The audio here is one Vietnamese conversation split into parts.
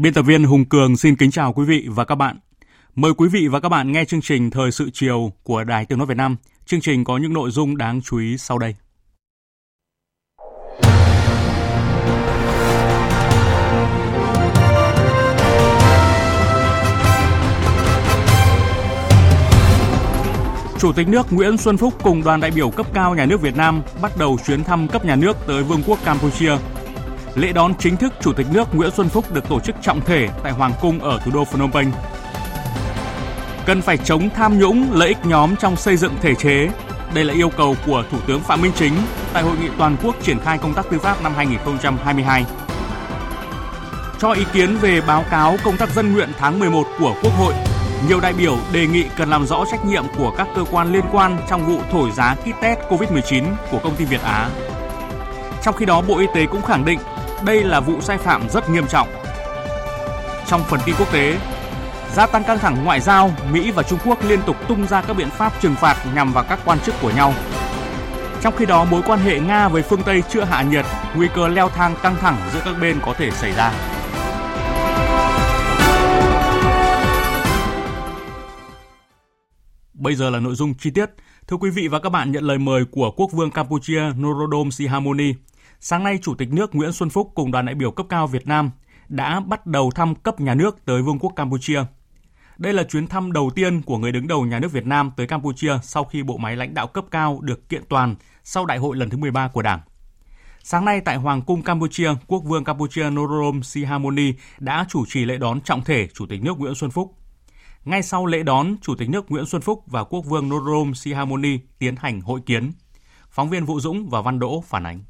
Biên tập viên Hùng Cường xin kính chào quý vị và các bạn. Mời quý vị và các bạn nghe chương trình Thời sự chiều của Đài Tiếng Nói Việt Nam. Chương trình có những nội dung đáng chú ý sau đây. Chủ tịch nước Nguyễn Xuân Phúc cùng đoàn đại biểu cấp cao nhà nước Việt Nam bắt đầu chuyến thăm cấp nhà nước tới Vương quốc Campuchia lễ đón chính thức Chủ tịch nước Nguyễn Xuân Phúc được tổ chức trọng thể tại Hoàng cung ở thủ đô Phnom Penh. Cần phải chống tham nhũng, lợi ích nhóm trong xây dựng thể chế. Đây là yêu cầu của Thủ tướng Phạm Minh Chính tại hội nghị toàn quốc triển khai công tác tư pháp năm 2022. Cho ý kiến về báo cáo công tác dân nguyện tháng 11 của Quốc hội, nhiều đại biểu đề nghị cần làm rõ trách nhiệm của các cơ quan liên quan trong vụ thổi giá kit test COVID-19 của công ty Việt Á. Trong khi đó, Bộ Y tế cũng khẳng định đây là vụ sai phạm rất nghiêm trọng. Trong phần tin quốc tế, gia tăng căng thẳng ngoại giao, Mỹ và Trung Quốc liên tục tung ra các biện pháp trừng phạt nhằm vào các quan chức của nhau. Trong khi đó, mối quan hệ Nga với phương Tây chưa hạ nhiệt, nguy cơ leo thang căng thẳng giữa các bên có thể xảy ra. Bây giờ là nội dung chi tiết. Thưa quý vị và các bạn, nhận lời mời của Quốc vương Campuchia Norodom Sihamoni, sáng nay Chủ tịch nước Nguyễn Xuân Phúc cùng đoàn đại biểu cấp cao Việt Nam đã bắt đầu thăm cấp nhà nước tới Vương quốc Campuchia. Đây là chuyến thăm đầu tiên của người đứng đầu nhà nước Việt Nam tới Campuchia sau khi bộ máy lãnh đạo cấp cao được kiện toàn sau đại hội lần thứ 13 của Đảng. Sáng nay tại Hoàng cung Campuchia, Quốc vương Campuchia Norodom Sihamoni đã chủ trì lễ đón trọng thể Chủ tịch nước Nguyễn Xuân Phúc. Ngay sau lễ đón, Chủ tịch nước Nguyễn Xuân Phúc và Quốc vương Norodom Sihamoni tiến hành hội kiến. Phóng viên Vũ Dũng và Văn Đỗ phản ánh.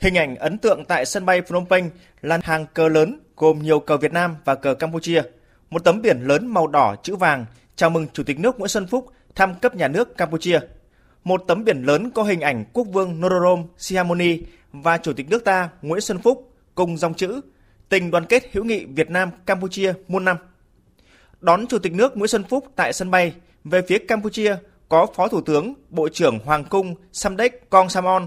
Hình ảnh ấn tượng tại sân bay Phnom Penh là hàng cờ lớn gồm nhiều cờ Việt Nam và cờ Campuchia, một tấm biển lớn màu đỏ chữ vàng chào mừng Chủ tịch nước Nguyễn Xuân Phúc thăm cấp nhà nước Campuchia. Một tấm biển lớn có hình ảnh Quốc vương Norodom Sihamoni và Chủ tịch nước ta Nguyễn Xuân Phúc cùng dòng chữ Tình đoàn kết hữu nghị Việt Nam Campuchia muôn năm. Đón Chủ tịch nước Nguyễn Xuân Phúc tại sân bay, về phía Campuchia có Phó Thủ tướng, Bộ trưởng Hoàng cung Samdech Kong Samon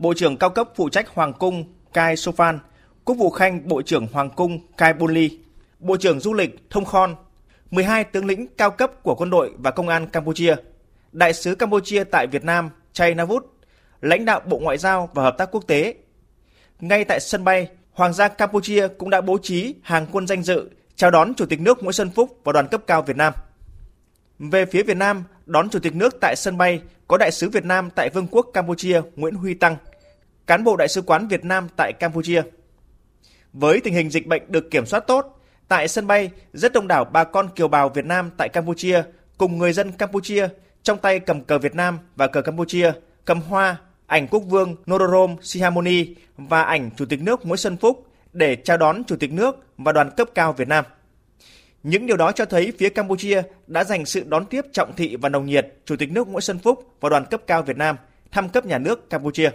Bộ trưởng cao cấp phụ trách Hoàng cung Kai Sofan, Quốc vụ Khanh Bộ trưởng Hoàng cung Kai Bunli, Bộ trưởng Du lịch Thông Khon, 12 tướng lĩnh cao cấp của quân đội và công an Campuchia, Đại sứ Campuchia tại Việt Nam Chay Navut, lãnh đạo Bộ Ngoại giao và Hợp tác Quốc tế. Ngay tại sân bay, Hoàng gia Campuchia cũng đã bố trí hàng quân danh dự chào đón Chủ tịch nước Nguyễn Xuân Phúc và đoàn cấp cao Việt Nam. Về phía Việt Nam, đón Chủ tịch nước tại sân bay có Đại sứ Việt Nam tại Vương quốc Campuchia Nguyễn Huy Tăng – cán bộ Đại sứ quán Việt Nam tại Campuchia. Với tình hình dịch bệnh được kiểm soát tốt, tại sân bay rất đông đảo bà con kiều bào Việt Nam tại Campuchia cùng người dân Campuchia trong tay cầm cờ Việt Nam và cờ Campuchia, cầm hoa, ảnh quốc vương Norodom Sihamoni và ảnh Chủ tịch nước Nguyễn Xuân Phúc để chào đón Chủ tịch nước và đoàn cấp cao Việt Nam. Những điều đó cho thấy phía Campuchia đã dành sự đón tiếp trọng thị và nồng nhiệt Chủ tịch nước Nguyễn Xuân Phúc và đoàn cấp cao Việt Nam thăm cấp nhà nước Campuchia.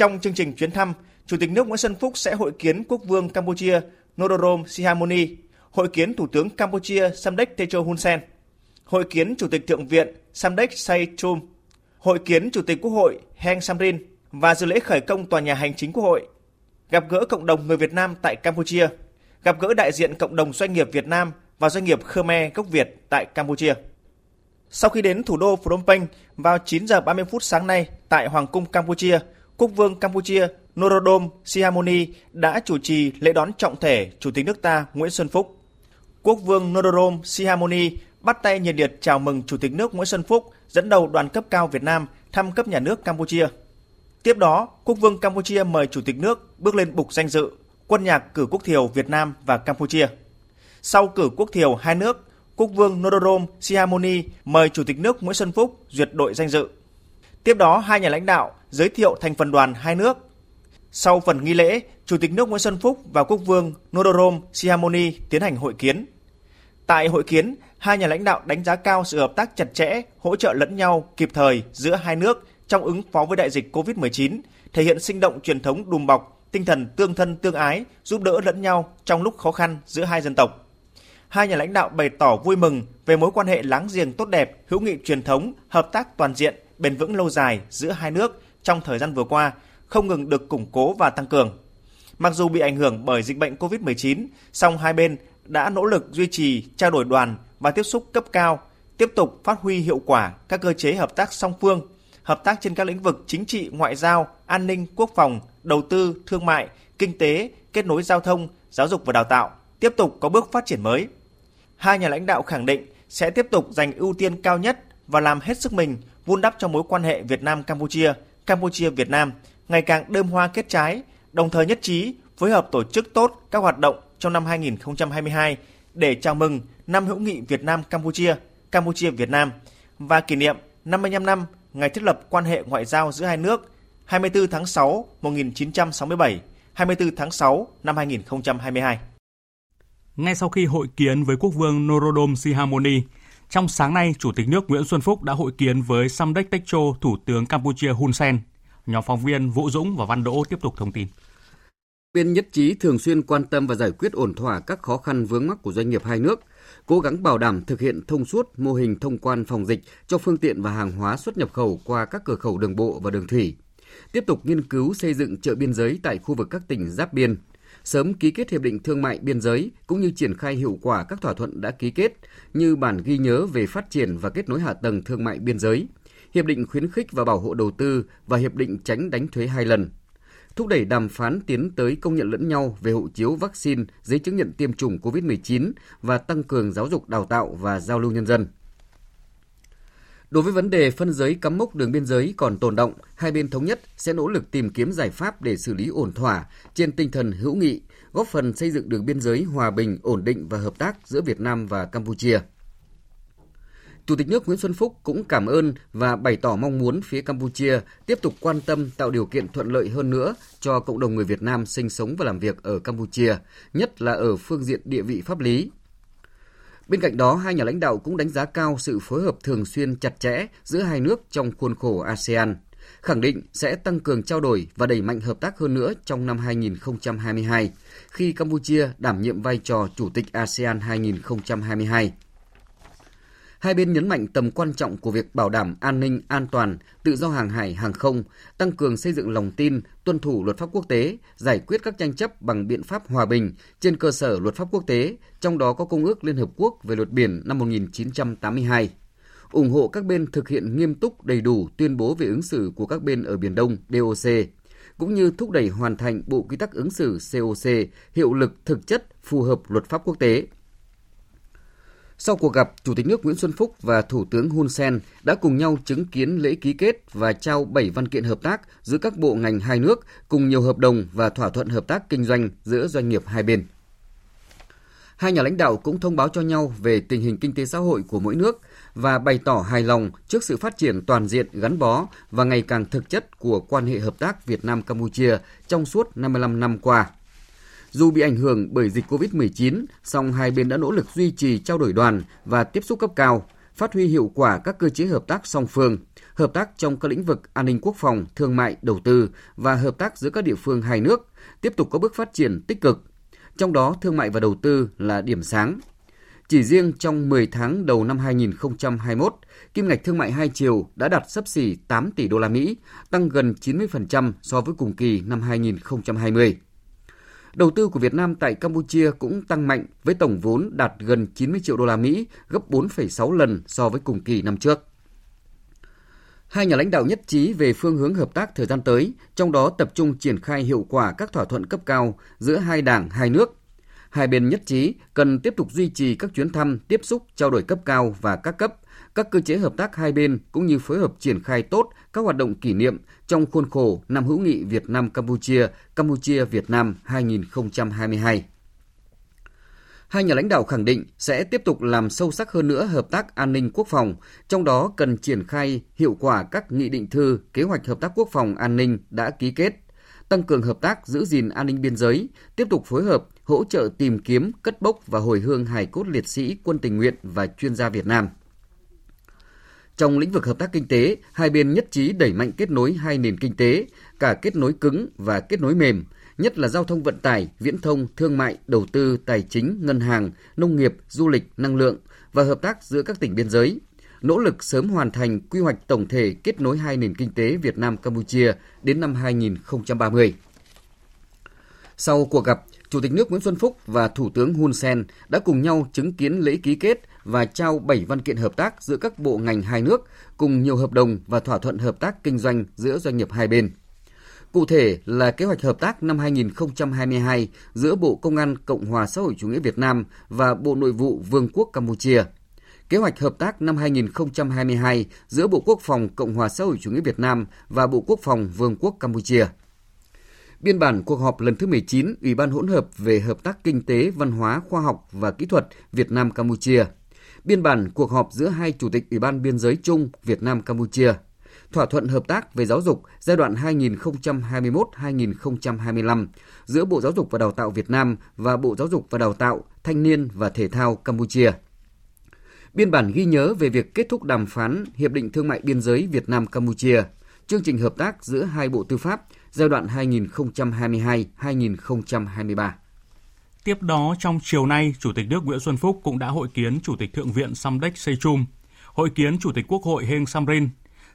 Trong chương trình chuyến thăm, Chủ tịch nước Nguyễn Xuân Phúc sẽ hội kiến Quốc vương Campuchia Norodom Sihamoni, hội kiến Thủ tướng Campuchia Samdech Techo Hun Sen, hội kiến Chủ tịch Thượng viện Samdech Say Chum, hội kiến Chủ tịch Quốc hội Heng Samrin và dự lễ khởi công tòa nhà hành chính Quốc hội, gặp gỡ cộng đồng người Việt Nam tại Campuchia, gặp gỡ đại diện cộng đồng doanh nghiệp Việt Nam và doanh nghiệp Khmer gốc Việt tại Campuchia. Sau khi đến thủ đô Phnom Penh vào 9 giờ 30 phút sáng nay tại Hoàng cung Campuchia, Quốc vương Campuchia Norodom Sihamoni đã chủ trì lễ đón trọng thể Chủ tịch nước ta Nguyễn Xuân Phúc. Quốc vương Norodom Sihamoni bắt tay nhiệt liệt chào mừng Chủ tịch nước Nguyễn Xuân Phúc dẫn đầu đoàn cấp cao Việt Nam thăm cấp nhà nước Campuchia. Tiếp đó, Quốc vương Campuchia mời Chủ tịch nước bước lên bục danh dự quân nhạc cử quốc thiều Việt Nam và Campuchia. Sau cử quốc thiều hai nước, Quốc vương Norodom Sihamoni mời Chủ tịch nước Nguyễn Xuân Phúc duyệt đội danh dự. Tiếp đó, hai nhà lãnh đạo giới thiệu thành phần đoàn hai nước. Sau phần nghi lễ, Chủ tịch nước Nguyễn Xuân Phúc và Quốc vương Norodom Sihamoni tiến hành hội kiến. Tại hội kiến, hai nhà lãnh đạo đánh giá cao sự hợp tác chặt chẽ, hỗ trợ lẫn nhau kịp thời giữa hai nước trong ứng phó với đại dịch COVID-19, thể hiện sinh động truyền thống đùm bọc, tinh thần tương thân tương ái, giúp đỡ lẫn nhau trong lúc khó khăn giữa hai dân tộc. Hai nhà lãnh đạo bày tỏ vui mừng về mối quan hệ láng giềng tốt đẹp, hữu nghị truyền thống, hợp tác toàn diện, bền vững lâu dài giữa hai nước trong thời gian vừa qua, không ngừng được củng cố và tăng cường. Mặc dù bị ảnh hưởng bởi dịch bệnh COVID-19, song hai bên đã nỗ lực duy trì trao đổi đoàn và tiếp xúc cấp cao, tiếp tục phát huy hiệu quả các cơ chế hợp tác song phương, hợp tác trên các lĩnh vực chính trị, ngoại giao, an ninh, quốc phòng, đầu tư, thương mại, kinh tế, kết nối giao thông, giáo dục và đào tạo, tiếp tục có bước phát triển mới. Hai nhà lãnh đạo khẳng định sẽ tiếp tục dành ưu tiên cao nhất và làm hết sức mình vun đắp cho mối quan hệ Việt Nam Campuchia, Campuchia Việt Nam ngày càng đơm hoa kết trái, đồng thời nhất trí phối hợp tổ chức tốt các hoạt động trong năm 2022 để chào mừng năm hữu nghị Việt Nam Campuchia, Campuchia Việt Nam và kỷ niệm 55 năm ngày thiết lập quan hệ ngoại giao giữa hai nước 24 tháng 6 1967, 24 tháng 6 năm 2022. Ngay sau khi hội kiến với quốc vương Norodom Sihamoni, trong sáng nay, Chủ tịch nước Nguyễn Xuân Phúc đã hội kiến với Samdech Techo, Thủ tướng Campuchia Hun Sen. Nhóm phóng viên Vũ Dũng và Văn Đỗ tiếp tục thông tin. Bên nhất trí thường xuyên quan tâm và giải quyết ổn thỏa các khó khăn vướng mắc của doanh nghiệp hai nước, cố gắng bảo đảm thực hiện thông suốt mô hình thông quan phòng dịch cho phương tiện và hàng hóa xuất nhập khẩu qua các cửa khẩu đường bộ và đường thủy. Tiếp tục nghiên cứu xây dựng chợ biên giới tại khu vực các tỉnh giáp biên, sớm ký kết hiệp định thương mại biên giới cũng như triển khai hiệu quả các thỏa thuận đã ký kết như bản ghi nhớ về phát triển và kết nối hạ tầng thương mại biên giới, hiệp định khuyến khích và bảo hộ đầu tư và hiệp định tránh đánh thuế hai lần. Thúc đẩy đàm phán tiến tới công nhận lẫn nhau về hộ chiếu vaccine, giấy chứng nhận tiêm chủng COVID-19 và tăng cường giáo dục đào tạo và giao lưu nhân dân. Đối với vấn đề phân giới cắm mốc đường biên giới còn tồn động, hai bên thống nhất sẽ nỗ lực tìm kiếm giải pháp để xử lý ổn thỏa trên tinh thần hữu nghị, góp phần xây dựng đường biên giới hòa bình, ổn định và hợp tác giữa Việt Nam và Campuchia. Chủ tịch nước Nguyễn Xuân Phúc cũng cảm ơn và bày tỏ mong muốn phía Campuchia tiếp tục quan tâm tạo điều kiện thuận lợi hơn nữa cho cộng đồng người Việt Nam sinh sống và làm việc ở Campuchia, nhất là ở phương diện địa vị pháp lý, Bên cạnh đó, hai nhà lãnh đạo cũng đánh giá cao sự phối hợp thường xuyên chặt chẽ giữa hai nước trong khuôn khổ ASEAN, khẳng định sẽ tăng cường trao đổi và đẩy mạnh hợp tác hơn nữa trong năm 2022, khi Campuchia đảm nhiệm vai trò Chủ tịch ASEAN 2022. Hai bên nhấn mạnh tầm quan trọng của việc bảo đảm an ninh, an toàn, tự do hàng hải, hàng không, tăng cường xây dựng lòng tin, tuân thủ luật pháp quốc tế, giải quyết các tranh chấp bằng biện pháp hòa bình trên cơ sở luật pháp quốc tế, trong đó có Công ước Liên Hợp Quốc về luật biển năm 1982 ủng hộ các bên thực hiện nghiêm túc đầy đủ tuyên bố về ứng xử của các bên ở Biển Đông DOC, cũng như thúc đẩy hoàn thành Bộ Quy tắc ứng xử COC hiệu lực thực chất phù hợp luật pháp quốc tế. Sau cuộc gặp, Chủ tịch nước Nguyễn Xuân Phúc và Thủ tướng Hun Sen đã cùng nhau chứng kiến lễ ký kết và trao 7 văn kiện hợp tác giữa các bộ ngành hai nước cùng nhiều hợp đồng và thỏa thuận hợp tác kinh doanh giữa doanh nghiệp hai bên. Hai nhà lãnh đạo cũng thông báo cho nhau về tình hình kinh tế xã hội của mỗi nước và bày tỏ hài lòng trước sự phát triển toàn diện gắn bó và ngày càng thực chất của quan hệ hợp tác Việt Nam Campuchia trong suốt 55 năm qua. Dù bị ảnh hưởng bởi dịch COVID-19, song hai bên đã nỗ lực duy trì trao đổi đoàn và tiếp xúc cấp cao, phát huy hiệu quả các cơ chế hợp tác song phương, hợp tác trong các lĩnh vực an ninh quốc phòng, thương mại, đầu tư và hợp tác giữa các địa phương hai nước, tiếp tục có bước phát triển tích cực. Trong đó, thương mại và đầu tư là điểm sáng. Chỉ riêng trong 10 tháng đầu năm 2021, kim ngạch thương mại hai chiều đã đạt sấp xỉ 8 tỷ đô la Mỹ, tăng gần 90% so với cùng kỳ năm 2020. Đầu tư của Việt Nam tại Campuchia cũng tăng mạnh với tổng vốn đạt gần 90 triệu đô la Mỹ, gấp 4,6 lần so với cùng kỳ năm trước. Hai nhà lãnh đạo nhất trí về phương hướng hợp tác thời gian tới, trong đó tập trung triển khai hiệu quả các thỏa thuận cấp cao giữa hai đảng, hai nước. Hai bên nhất trí cần tiếp tục duy trì các chuyến thăm, tiếp xúc, trao đổi cấp cao và các cấp, các cơ chế hợp tác hai bên cũng như phối hợp triển khai tốt các hoạt động kỷ niệm trong khuôn khổ năm hữu nghị Việt Nam Campuchia, Campuchia Việt Nam 2022. Hai nhà lãnh đạo khẳng định sẽ tiếp tục làm sâu sắc hơn nữa hợp tác an ninh quốc phòng, trong đó cần triển khai hiệu quả các nghị định thư, kế hoạch hợp tác quốc phòng an ninh đã ký kết, tăng cường hợp tác giữ gìn an ninh biên giới, tiếp tục phối hợp hỗ trợ tìm kiếm, cất bốc và hồi hương hài cốt liệt sĩ quân tình nguyện và chuyên gia Việt Nam. Trong lĩnh vực hợp tác kinh tế, hai bên nhất trí đẩy mạnh kết nối hai nền kinh tế, cả kết nối cứng và kết nối mềm, nhất là giao thông vận tải, viễn thông, thương mại, đầu tư, tài chính, ngân hàng, nông nghiệp, du lịch, năng lượng và hợp tác giữa các tỉnh biên giới, nỗ lực sớm hoàn thành quy hoạch tổng thể kết nối hai nền kinh tế Việt Nam Campuchia đến năm 2030. Sau cuộc gặp, Chủ tịch nước Nguyễn Xuân Phúc và Thủ tướng Hun Sen đã cùng nhau chứng kiến lễ ký kết và trao 7 văn kiện hợp tác giữa các bộ ngành hai nước, cùng nhiều hợp đồng và thỏa thuận hợp tác kinh doanh giữa doanh nghiệp hai bên. Cụ thể là kế hoạch hợp tác năm 2022 giữa Bộ Công an Cộng hòa xã hội chủ nghĩa Việt Nam và Bộ Nội vụ Vương quốc Campuchia. Kế hoạch hợp tác năm 2022 giữa Bộ Quốc phòng Cộng hòa xã hội chủ nghĩa Việt Nam và Bộ Quốc phòng Vương quốc Campuchia. Biên bản cuộc họp lần thứ 19 Ủy ban hỗn hợp về hợp tác kinh tế, văn hóa, khoa học và kỹ thuật Việt Nam Campuchia. Biên bản cuộc họp giữa hai chủ tịch Ủy ban biên giới chung Việt Nam Campuchia thỏa thuận hợp tác về giáo dục giai đoạn 2021-2025 giữa Bộ Giáo dục và Đào tạo Việt Nam và Bộ Giáo dục và Đào tạo, Thanh niên và Thể thao Campuchia. Biên bản ghi nhớ về việc kết thúc đàm phán Hiệp định Thương mại Biên giới Việt Nam-Campuchia, chương trình hợp tác giữa hai Bộ Tư pháp giai đoạn 2022-2023. Tiếp đó, trong chiều nay, Chủ tịch nước Nguyễn Xuân Phúc cũng đã hội kiến Chủ tịch Thượng viện Samdech Sechum, hội kiến Chủ tịch Quốc hội Heng Samrin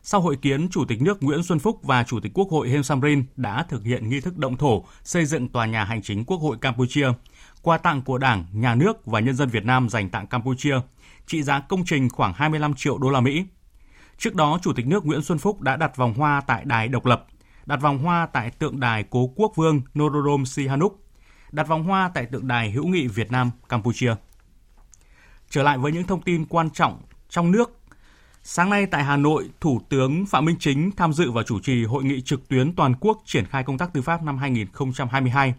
sau hội kiến, Chủ tịch nước Nguyễn Xuân Phúc và Chủ tịch Quốc hội Heng Samrin đã thực hiện nghi thức động thổ xây dựng tòa nhà hành chính Quốc hội Campuchia, quà tặng của Đảng, Nhà nước và nhân dân Việt Nam dành tặng Campuchia, trị giá công trình khoảng 25 triệu đô la Mỹ. Trước đó, Chủ tịch nước Nguyễn Xuân Phúc đã đặt vòng hoa tại Đài Độc Lập, đặt vòng hoa tại tượng đài Cố Quốc Vương Norodom Sihanouk, đặt vòng hoa tại tượng đài hữu nghị Việt Nam Campuchia. Trở lại với những thông tin quan trọng trong nước Sáng nay tại Hà Nội, Thủ tướng Phạm Minh Chính tham dự và chủ trì hội nghị trực tuyến toàn quốc triển khai công tác tư pháp năm 2022.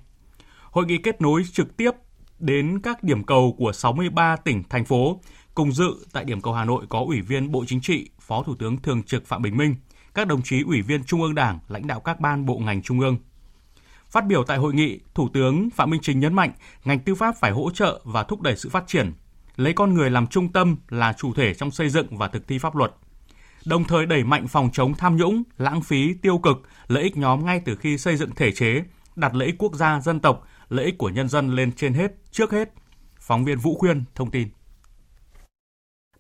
Hội nghị kết nối trực tiếp đến các điểm cầu của 63 tỉnh, thành phố. Cùng dự tại điểm cầu Hà Nội có Ủy viên Bộ Chính trị, Phó Thủ tướng Thường trực Phạm Bình Minh, các đồng chí Ủy viên Trung ương Đảng, lãnh đạo các ban bộ ngành Trung ương. Phát biểu tại hội nghị, Thủ tướng Phạm Minh Chính nhấn mạnh ngành tư pháp phải hỗ trợ và thúc đẩy sự phát triển, lấy con người làm trung tâm là chủ thể trong xây dựng và thực thi pháp luật. Đồng thời đẩy mạnh phòng chống tham nhũng, lãng phí, tiêu cực, lợi ích nhóm ngay từ khi xây dựng thể chế, đặt lợi ích quốc gia, dân tộc, lợi ích của nhân dân lên trên hết, trước hết. Phóng viên Vũ Khuyên thông tin.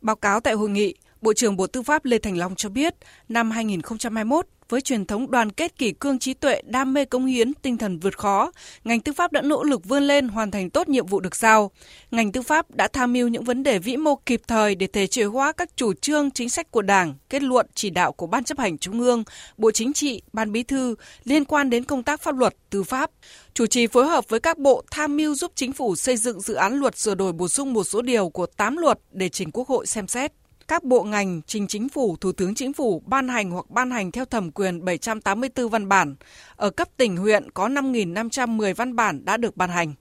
Báo cáo tại hội nghị, Bộ trưởng Bộ Tư pháp Lê Thành Long cho biết, năm 2021, với truyền thống đoàn kết kỷ cương trí tuệ, đam mê công hiến, tinh thần vượt khó, ngành tư pháp đã nỗ lực vươn lên hoàn thành tốt nhiệm vụ được giao. Ngành tư pháp đã tham mưu những vấn đề vĩ mô kịp thời để thể chế hóa các chủ trương, chính sách của Đảng, kết luận chỉ đạo của Ban chấp hành Trung ương, Bộ Chính trị, Ban Bí thư liên quan đến công tác pháp luật, tư pháp. Chủ trì phối hợp với các bộ tham mưu giúp chính phủ xây dựng dự án luật sửa đổi bổ sung một số điều của 8 luật để trình Quốc hội xem xét các bộ ngành trình chính phủ, thủ tướng chính phủ ban hành hoặc ban hành theo thẩm quyền 784 văn bản. Ở cấp tỉnh huyện có 5.510 văn bản đã được ban hành.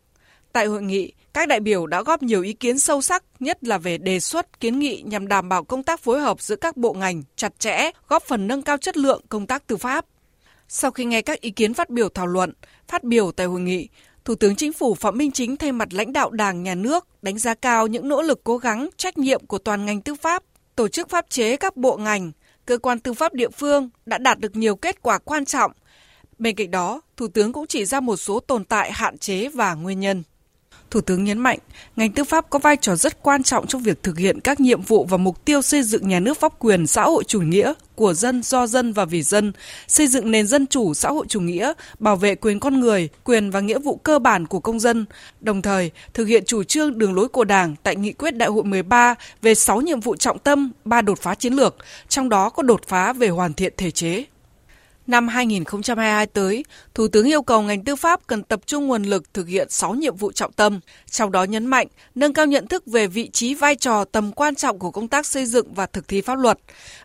Tại hội nghị, các đại biểu đã góp nhiều ý kiến sâu sắc, nhất là về đề xuất, kiến nghị nhằm đảm bảo công tác phối hợp giữa các bộ ngành chặt chẽ, góp phần nâng cao chất lượng công tác tư pháp. Sau khi nghe các ý kiến phát biểu thảo luận, phát biểu tại hội nghị, Thủ tướng Chính phủ Phạm Minh Chính thay mặt lãnh đạo Đảng, Nhà nước đánh giá cao những nỗ lực cố gắng, trách nhiệm của toàn ngành tư pháp tổ chức pháp chế các bộ ngành, cơ quan tư pháp địa phương đã đạt được nhiều kết quả quan trọng. Bên cạnh đó, Thủ tướng cũng chỉ ra một số tồn tại hạn chế và nguyên nhân. Thủ tướng nhấn mạnh, ngành tư pháp có vai trò rất quan trọng trong việc thực hiện các nhiệm vụ và mục tiêu xây dựng nhà nước pháp quyền xã hội chủ nghĩa của dân do dân và vì dân, xây dựng nền dân chủ xã hội chủ nghĩa, bảo vệ quyền con người, quyền và nghĩa vụ cơ bản của công dân, đồng thời thực hiện chủ trương đường lối của Đảng tại nghị quyết đại hội 13 về 6 nhiệm vụ trọng tâm, 3 đột phá chiến lược, trong đó có đột phá về hoàn thiện thể chế. Năm 2022 tới, Thủ tướng yêu cầu ngành tư pháp cần tập trung nguồn lực thực hiện 6 nhiệm vụ trọng tâm, trong đó nhấn mạnh nâng cao nhận thức về vị trí vai trò tầm quan trọng của công tác xây dựng và thực thi pháp luật,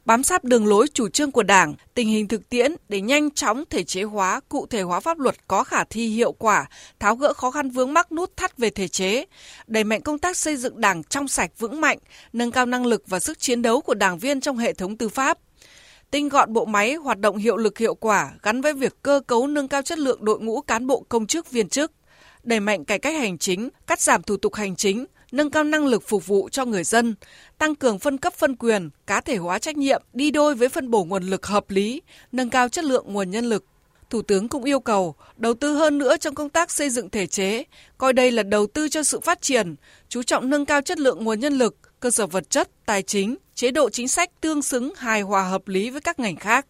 bám sát đường lối chủ trương của Đảng, tình hình thực tiễn để nhanh chóng thể chế hóa, cụ thể hóa pháp luật có khả thi hiệu quả, tháo gỡ khó khăn vướng mắc nút thắt về thể chế, đẩy mạnh công tác xây dựng Đảng trong sạch vững mạnh, nâng cao năng lực và sức chiến đấu của đảng viên trong hệ thống tư pháp tinh gọn bộ máy hoạt động hiệu lực hiệu quả gắn với việc cơ cấu nâng cao chất lượng đội ngũ cán bộ công chức viên chức, đẩy mạnh cải cách hành chính, cắt giảm thủ tục hành chính, nâng cao năng lực phục vụ cho người dân, tăng cường phân cấp phân quyền, cá thể hóa trách nhiệm đi đôi với phân bổ nguồn lực hợp lý, nâng cao chất lượng nguồn nhân lực. Thủ tướng cũng yêu cầu đầu tư hơn nữa trong công tác xây dựng thể chế, coi đây là đầu tư cho sự phát triển, chú trọng nâng cao chất lượng nguồn nhân lực, cơ sở vật chất, tài chính, chế độ chính sách tương xứng, hài hòa hợp lý với các ngành khác.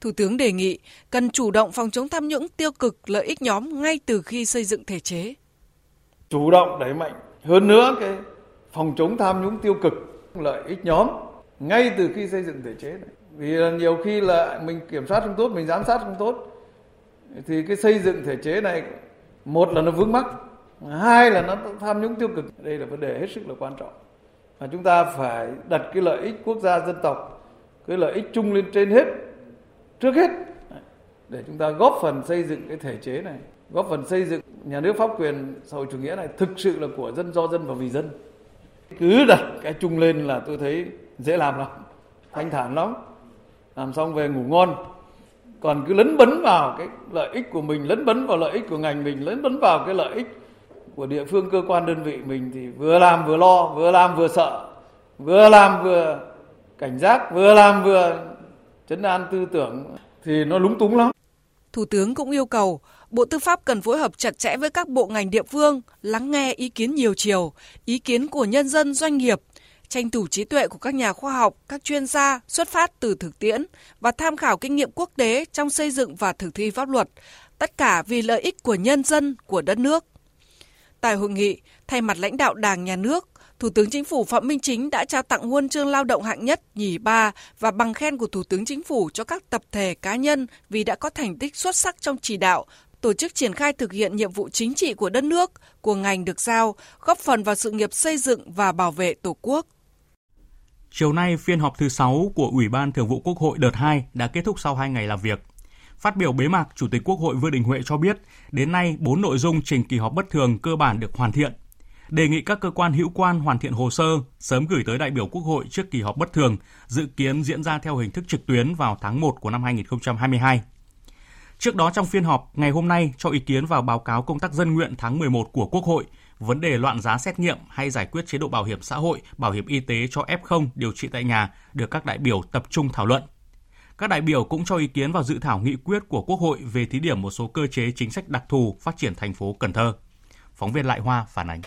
Thủ tướng đề nghị cần chủ động phòng chống tham nhũng tiêu cực lợi ích nhóm ngay từ khi xây dựng thể chế. Chủ động đẩy mạnh hơn nữa cái phòng chống tham nhũng tiêu cực lợi ích nhóm ngay từ khi xây dựng thể chế này. Vì nhiều khi là mình kiểm soát không tốt, mình giám sát không tốt thì cái xây dựng thể chế này một là nó vướng mắc, hai là nó tham nhũng tiêu cực. Đây là vấn đề hết sức là quan trọng mà chúng ta phải đặt cái lợi ích quốc gia dân tộc, cái lợi ích chung lên trên hết, trước hết. Để chúng ta góp phần xây dựng cái thể chế này, góp phần xây dựng nhà nước pháp quyền xã hội chủ nghĩa này thực sự là của dân, do dân và vì dân. Cứ đặt cái chung lên là tôi thấy dễ làm lắm, thanh thản lắm. Làm xong về ngủ ngon. Còn cứ lấn bấn vào cái lợi ích của mình, lấn bấn vào lợi ích của ngành mình, lấn bấn vào cái lợi ích của địa phương cơ quan đơn vị mình thì vừa làm vừa lo vừa làm vừa sợ vừa làm vừa cảnh giác vừa làm vừa chấn an tư tưởng thì nó lúng túng lắm Thủ tướng cũng yêu cầu Bộ Tư pháp cần phối hợp chặt chẽ với các bộ ngành địa phương, lắng nghe ý kiến nhiều chiều, ý kiến của nhân dân doanh nghiệp, tranh thủ trí tuệ của các nhà khoa học, các chuyên gia xuất phát từ thực tiễn và tham khảo kinh nghiệm quốc tế trong xây dựng và thực thi pháp luật, tất cả vì lợi ích của nhân dân, của đất nước. Tại hội nghị, thay mặt lãnh đạo Đảng, Nhà nước, Thủ tướng Chính phủ Phạm Minh Chính đã trao tặng huân chương lao động hạng nhất, nhì ba và bằng khen của Thủ tướng Chính phủ cho các tập thể cá nhân vì đã có thành tích xuất sắc trong chỉ đạo, tổ chức triển khai thực hiện nhiệm vụ chính trị của đất nước, của ngành được giao, góp phần vào sự nghiệp xây dựng và bảo vệ Tổ quốc. Chiều nay, phiên họp thứ 6 của Ủy ban Thường vụ Quốc hội đợt 2 đã kết thúc sau 2 ngày làm việc. Phát biểu bế mạc, Chủ tịch Quốc hội Vương Đình Huệ cho biết, đến nay 4 nội dung trình kỳ họp bất thường cơ bản được hoàn thiện. Đề nghị các cơ quan hữu quan hoàn thiện hồ sơ, sớm gửi tới đại biểu Quốc hội trước kỳ họp bất thường, dự kiến diễn ra theo hình thức trực tuyến vào tháng 1 của năm 2022. Trước đó trong phiên họp ngày hôm nay cho ý kiến vào báo cáo công tác dân nguyện tháng 11 của Quốc hội, vấn đề loạn giá xét nghiệm hay giải quyết chế độ bảo hiểm xã hội, bảo hiểm y tế cho F0 điều trị tại nhà được các đại biểu tập trung thảo luận. Các đại biểu cũng cho ý kiến vào dự thảo nghị quyết của Quốc hội về thí điểm một số cơ chế chính sách đặc thù phát triển thành phố Cần Thơ. Phóng viên Lại Hoa phản ánh.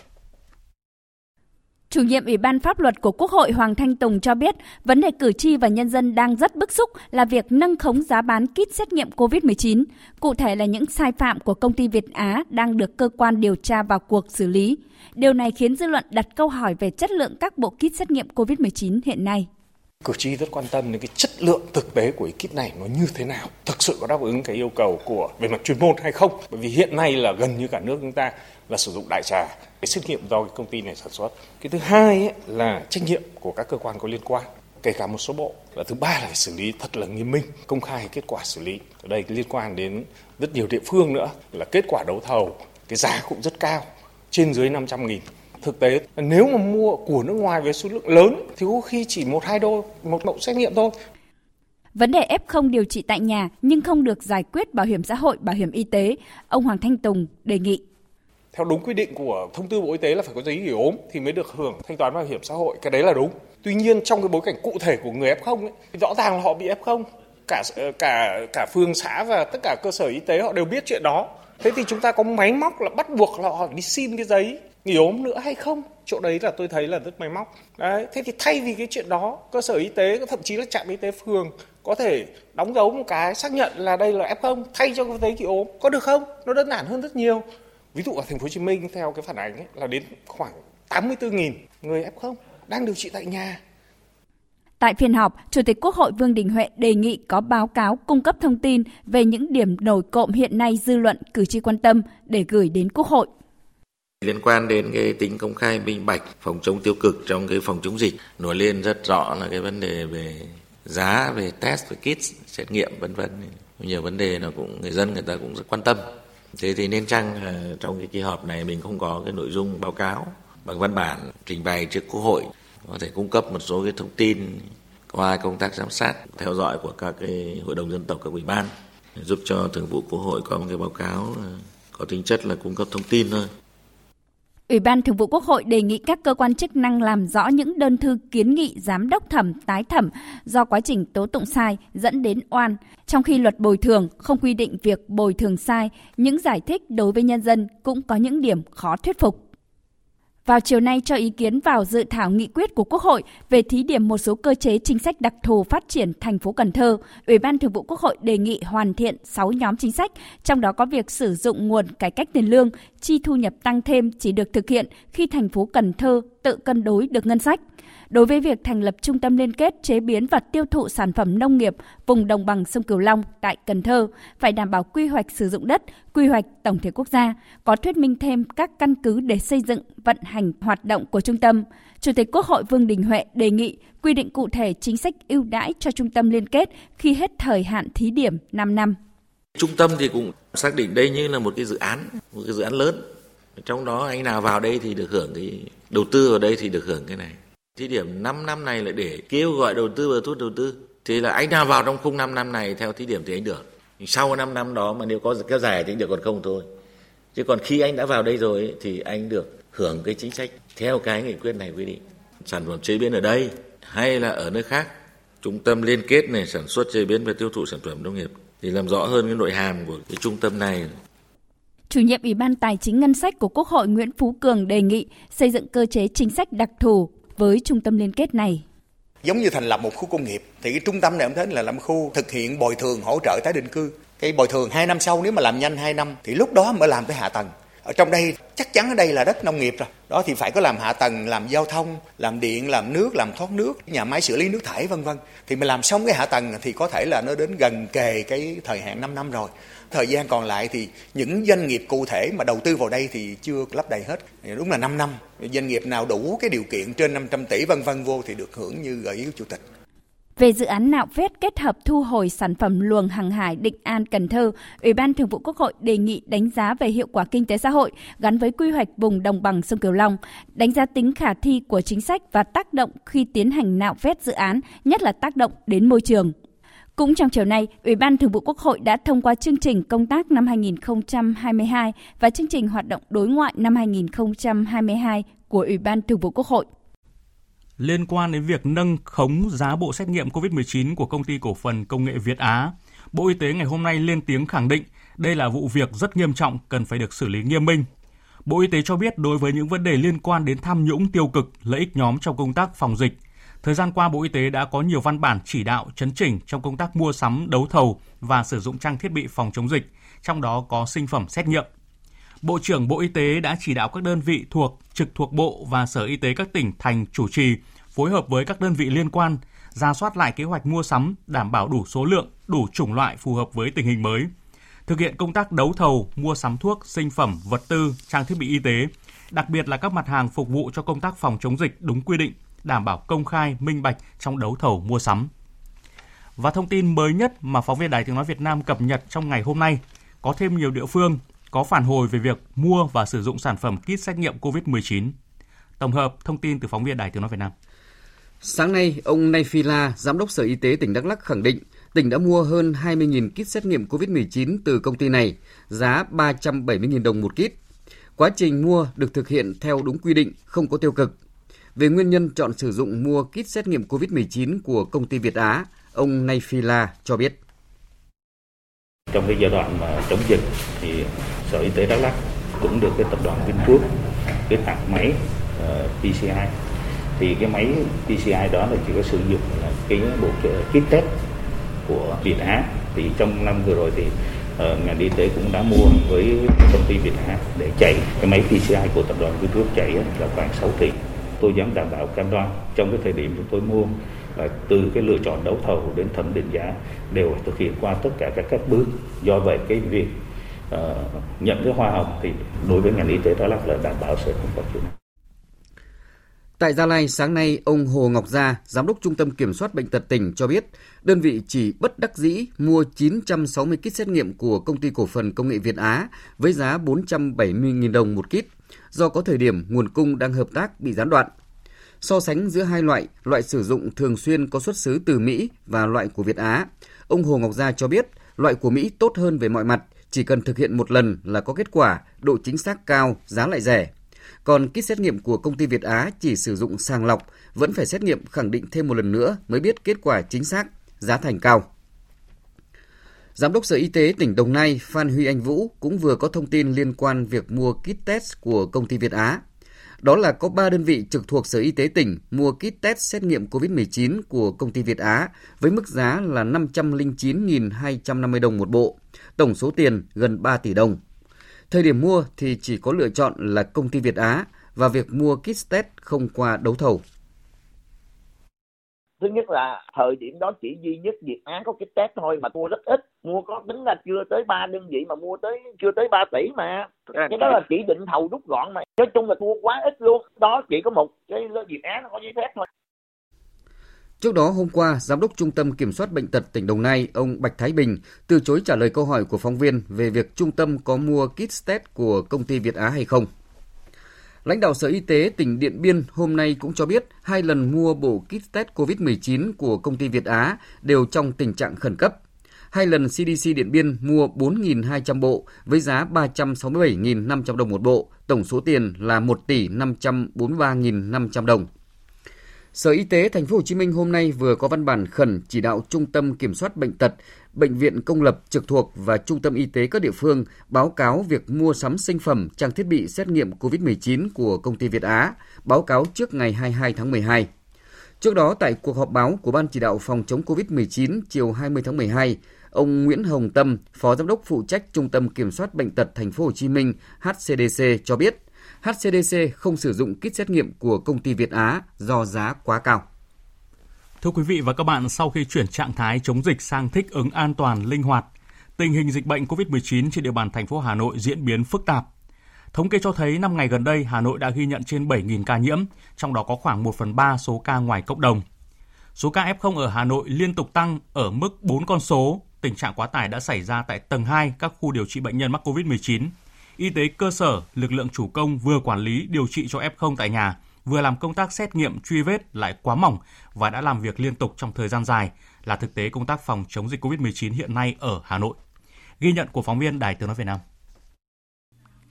Chủ nhiệm Ủy ban Pháp luật của Quốc hội Hoàng Thanh Tùng cho biết, vấn đề cử tri và nhân dân đang rất bức xúc là việc nâng khống giá bán kit xét nghiệm COVID-19. Cụ thể là những sai phạm của công ty Việt Á đang được cơ quan điều tra vào cuộc xử lý. Điều này khiến dư luận đặt câu hỏi về chất lượng các bộ kit xét nghiệm COVID-19 hiện nay. Cử tri rất quan tâm đến cái chất lượng thực tế của kit này nó như thế nào, thực sự có đáp ứng cái yêu cầu của về mặt chuyên môn hay không? Bởi vì hiện nay là gần như cả nước chúng ta là sử dụng đại trà cái xét nghiệm do cái công ty này sản xuất. Cái thứ hai ấy là trách nhiệm của các cơ quan có liên quan kể cả một số bộ và thứ ba là phải xử lý thật là nghiêm minh công khai kết quả xử lý ở đây liên quan đến rất nhiều địa phương nữa là kết quả đấu thầu cái giá cũng rất cao trên dưới 500 nghìn thực tế. Nếu mà mua của nước ngoài với số lượng lớn thì có khi chỉ một hai đô một mẫu xét nghiệm thôi. Vấn đề F0 điều trị tại nhà nhưng không được giải quyết bảo hiểm xã hội, bảo hiểm y tế, ông Hoàng Thanh Tùng đề nghị. Theo đúng quy định của thông tư Bộ Y tế là phải có giấy nghỉ ốm thì mới được hưởng thanh toán bảo hiểm xã hội, cái đấy là đúng. Tuy nhiên trong cái bối cảnh cụ thể của người F0 ấy, thì rõ ràng là họ bị F0, cả cả cả phường xã và tất cả cơ sở y tế họ đều biết chuyện đó. Thế thì chúng ta có máy móc là bắt buộc là họ đi xin cái giấy ốm nữa hay không? Chỗ đấy là tôi thấy là rất máy móc. Đấy, thế thì thay vì cái chuyện đó, cơ sở y tế thậm chí là trạm y tế phường có thể đóng dấu một cái xác nhận là đây là F0 thay cho cái giấy nghỉ ốm có được không? Nó đơn giản hơn rất nhiều. Ví dụ ở thành phố Hồ Chí Minh theo cái phản ánh ấy, là đến khoảng 84.000 người F0 đang điều trị tại nhà. Tại phiên họp, Chủ tịch Quốc hội Vương Đình Huệ đề nghị có báo cáo cung cấp thông tin về những điểm nổi cộm hiện nay dư luận cử tri quan tâm để gửi đến Quốc hội. Liên quan đến cái tính công khai, minh bạch, phòng chống tiêu cực trong cái phòng chống dịch. Nổi lên rất rõ là cái vấn đề về giá, về test, về kit, xét nghiệm, vân vân. Nhiều vấn đề là cũng, người dân người ta cũng rất quan tâm. Thế thì nên chăng trong cái kỳ họp này mình không có cái nội dung báo cáo bằng văn bản trình bày trước quốc hội? Có thể cung cấp một số cái thông tin qua công tác giám sát, theo dõi của các cái hội đồng dân tộc, các ủy ban, giúp cho thường vụ quốc hội có một cái báo cáo ờ, có tính chất là cung cấp thông tin thôi. Ủy ban Thường vụ Quốc hội đề nghị các cơ quan chức năng làm rõ những đơn thư kiến nghị giám đốc thẩm tái thẩm do quá trình tố tụng sai dẫn đến oan, trong khi luật bồi thường không quy định việc bồi thường sai, những giải thích đối với nhân dân cũng có những điểm khó thuyết phục vào chiều nay cho ý kiến vào dự thảo nghị quyết của Quốc hội về thí điểm một số cơ chế chính sách đặc thù phát triển thành phố Cần Thơ, Ủy ban Thường vụ Quốc hội đề nghị hoàn thiện 6 nhóm chính sách, trong đó có việc sử dụng nguồn cải cách tiền lương, chi thu nhập tăng thêm chỉ được thực hiện khi thành phố Cần Thơ tự cân đối được ngân sách đối với việc thành lập trung tâm liên kết chế biến và tiêu thụ sản phẩm nông nghiệp vùng đồng bằng sông Cửu Long tại Cần Thơ phải đảm bảo quy hoạch sử dụng đất, quy hoạch tổng thể quốc gia, có thuyết minh thêm các căn cứ để xây dựng, vận hành hoạt động của trung tâm. Chủ tịch Quốc hội Vương Đình Huệ đề nghị quy định cụ thể chính sách ưu đãi cho trung tâm liên kết khi hết thời hạn thí điểm 5 năm. Trung tâm thì cũng xác định đây như là một cái dự án, một cái dự án lớn. Trong đó anh nào vào đây thì được hưởng cái, đầu tư vào đây thì được hưởng cái này Thí điểm 5 năm này là để kêu gọi đầu tư và thu hút đầu tư. Thì là anh nào vào trong khung 5 năm này theo thí điểm thì anh được. Sau 5 năm đó mà nếu có kéo dài thì anh được, còn không thôi. Chứ còn khi anh đã vào đây rồi thì anh được hưởng cái chính sách theo cái nghị quyết này quy định. Sản phẩm chế biến ở đây hay là ở nơi khác. Trung tâm liên kết này sản xuất chế biến và tiêu thụ sản phẩm nông nghiệp thì làm rõ hơn cái nội hàm của cái trung tâm này Chủ nhiệm Ủy ban Tài chính Ngân sách của Quốc hội Nguyễn Phú Cường đề nghị xây dựng cơ chế chính sách đặc thù với trung tâm liên kết này. Giống như thành lập một khu công nghiệp thì cái trung tâm này ông thấy là làm khu thực hiện bồi thường hỗ trợ tái định cư. Cái bồi thường 2 năm sau nếu mà làm nhanh 2 năm thì lúc đó mới làm cái hạ tầng. Ở trong đây chắc chắn ở đây là đất nông nghiệp rồi. Đó thì phải có làm hạ tầng, làm giao thông, làm điện, làm nước, làm thoát nước, nhà máy xử lý nước thải vân vân. Thì mình làm xong cái hạ tầng thì có thể là nó đến gần kề cái thời hạn 5 năm rồi thời gian còn lại thì những doanh nghiệp cụ thể mà đầu tư vào đây thì chưa lắp đầy hết đúng là 5 năm doanh nghiệp nào đủ cái điều kiện trên 500 tỷ vân vân vô thì được hưởng như gợi ý của chủ tịch về dự án nạo vét kết hợp thu hồi sản phẩm luồng hàng hải Định An Cần Thơ, Ủy ban Thường vụ Quốc hội đề nghị đánh giá về hiệu quả kinh tế xã hội gắn với quy hoạch vùng đồng bằng sông Cửu Long, đánh giá tính khả thi của chính sách và tác động khi tiến hành nạo vét dự án, nhất là tác động đến môi trường. Cũng trong chiều nay, Ủy ban Thường vụ Quốc hội đã thông qua chương trình công tác năm 2022 và chương trình hoạt động đối ngoại năm 2022 của Ủy ban Thường vụ Quốc hội. Liên quan đến việc nâng khống giá bộ xét nghiệm COVID-19 của công ty cổ phần công nghệ Việt Á, Bộ Y tế ngày hôm nay lên tiếng khẳng định đây là vụ việc rất nghiêm trọng cần phải được xử lý nghiêm minh. Bộ Y tế cho biết đối với những vấn đề liên quan đến tham nhũng tiêu cực, lợi ích nhóm trong công tác phòng dịch – Thời gian qua, Bộ Y tế đã có nhiều văn bản chỉ đạo chấn chỉnh trong công tác mua sắm, đấu thầu và sử dụng trang thiết bị phòng chống dịch, trong đó có sinh phẩm xét nghiệm. Bộ trưởng Bộ Y tế đã chỉ đạo các đơn vị thuộc, trực thuộc Bộ và Sở Y tế các tỉnh, thành chủ trì phối hợp với các đơn vị liên quan, ra soát lại kế hoạch mua sắm, đảm bảo đủ số lượng, đủ chủng loại phù hợp với tình hình mới. Thực hiện công tác đấu thầu, mua sắm thuốc, sinh phẩm, vật tư, trang thiết bị y tế, đặc biệt là các mặt hàng phục vụ cho công tác phòng chống dịch đúng quy định, đảm bảo công khai, minh bạch trong đấu thầu mua sắm. Và thông tin mới nhất mà phóng viên Đài Tiếng Nói Việt Nam cập nhật trong ngày hôm nay, có thêm nhiều địa phương có phản hồi về việc mua và sử dụng sản phẩm kit xét nghiệm COVID-19. Tổng hợp thông tin từ phóng viên Đài Tiếng Nói Việt Nam. Sáng nay, ông Nay Phi La, Giám đốc Sở Y tế tỉnh Đắk Lắk khẳng định tỉnh đã mua hơn 20.000 kit xét nghiệm COVID-19 từ công ty này, giá 370.000 đồng một kit. Quá trình mua được thực hiện theo đúng quy định, không có tiêu cực. Về nguyên nhân chọn sử dụng mua kit xét nghiệm COVID-19 của công ty Việt Á, ông Nay Phi La cho biết. Trong cái giai đoạn mà chống dịch thì Sở Y tế Đắk Lắk cũng được cái tập đoàn Vingroup cái tặng máy ờ, uh, PCI thì cái máy PCI đó là chỉ có sử dụng là cái bộ kit test của Việt Á. Thì trong năm vừa rồi thì uh, ngành y tế cũng đã mua với công ty Việt Á để chạy cái máy PCI của tập đoàn Vingroup chạy là khoảng 6 tỷ tôi dám đảm bảo cam đoan trong cái thời điểm chúng tôi mua và từ cái lựa chọn đấu thầu đến thẩm định giá đều thực hiện qua tất cả các các bước do vậy cái việc uh, nhận cái hoa hồng thì đối với ngành y tế đó là, là đảm bảo sẽ không có chuyện. Tại Gia Lai, sáng nay, ông Hồ Ngọc Gia, Giám đốc Trung tâm Kiểm soát Bệnh tật tỉnh cho biết, đơn vị chỉ bất đắc dĩ mua 960 kit xét nghiệm của Công ty Cổ phần Công nghệ Việt Á với giá 470.000 đồng một kit, do có thời điểm nguồn cung đang hợp tác bị gián đoạn. So sánh giữa hai loại, loại sử dụng thường xuyên có xuất xứ từ Mỹ và loại của Việt Á, ông Hồ Ngọc Gia cho biết loại của Mỹ tốt hơn về mọi mặt, chỉ cần thực hiện một lần là có kết quả, độ chính xác cao, giá lại rẻ. Còn kit xét nghiệm của công ty Việt Á chỉ sử dụng sàng lọc, vẫn phải xét nghiệm khẳng định thêm một lần nữa mới biết kết quả chính xác, giá thành cao. Giám đốc Sở Y tế tỉnh Đồng Nai Phan Huy Anh Vũ cũng vừa có thông tin liên quan việc mua kit test của công ty Việt Á. Đó là có 3 đơn vị trực thuộc Sở Y tế tỉnh mua kit test xét nghiệm COVID-19 của công ty Việt Á với mức giá là 509.250 đồng một bộ, tổng số tiền gần 3 tỷ đồng. Thời điểm mua thì chỉ có lựa chọn là công ty Việt Á và việc mua kit test không qua đấu thầu. Thứ nhất là thời điểm đó chỉ duy nhất Việt Á có kit test thôi mà mua rất ít. Mua có tính là chưa tới 3 đơn vị mà mua tới chưa tới 3 tỷ mà. Cái đó là chỉ định thầu rút gọn mà. Nói chung là mua quá ít luôn. Đó chỉ có một cái Việt Á nó có giấy phép thôi. Trước đó hôm qua, Giám đốc Trung tâm Kiểm soát Bệnh tật tỉnh Đồng Nai, ông Bạch Thái Bình, từ chối trả lời câu hỏi của phóng viên về việc trung tâm có mua kit test của công ty Việt Á hay không. Lãnh đạo Sở Y tế tỉnh Điện Biên hôm nay cũng cho biết hai lần mua bộ kit test COVID-19 của công ty Việt Á đều trong tình trạng khẩn cấp. Hai lần CDC Điện Biên mua 4.200 bộ với giá 367.500 đồng một bộ, tổng số tiền là 1 tỷ 543.500 đồng. Sở Y tế Thành phố Hồ Chí Minh hôm nay vừa có văn bản khẩn chỉ đạo Trung tâm Kiểm soát bệnh tật, bệnh viện công lập trực thuộc và Trung tâm Y tế các địa phương báo cáo việc mua sắm sinh phẩm, trang thiết bị xét nghiệm COVID-19 của công ty Việt Á, báo cáo trước ngày 22 tháng 12. Trước đó tại cuộc họp báo của Ban chỉ đạo phòng chống COVID-19 chiều 20 tháng 12, ông Nguyễn Hồng Tâm, Phó Giám đốc phụ trách Trung tâm Kiểm soát bệnh tật Thành phố Hồ Chí Minh HCDC cho biết – HCDC không sử dụng kit xét nghiệm của công ty Việt Á do giá quá cao. Thưa quý vị và các bạn, sau khi chuyển trạng thái chống dịch sang thích ứng an toàn, linh hoạt, tình hình dịch bệnh COVID-19 trên địa bàn thành phố Hà Nội diễn biến phức tạp. Thống kê cho thấy 5 ngày gần đây, Hà Nội đã ghi nhận trên 7.000 ca nhiễm, trong đó có khoảng 1 phần 3 số ca ngoài cộng đồng. Số ca F0 ở Hà Nội liên tục tăng ở mức 4 con số. Tình trạng quá tải đã xảy ra tại tầng 2 các khu điều trị bệnh nhân mắc COVID-19 y tế cơ sở, lực lượng chủ công vừa quản lý điều trị cho F0 tại nhà, vừa làm công tác xét nghiệm truy vết lại quá mỏng và đã làm việc liên tục trong thời gian dài là thực tế công tác phòng chống dịch COVID-19 hiện nay ở Hà Nội. Ghi nhận của phóng viên Đài Tiếng nói Việt Nam.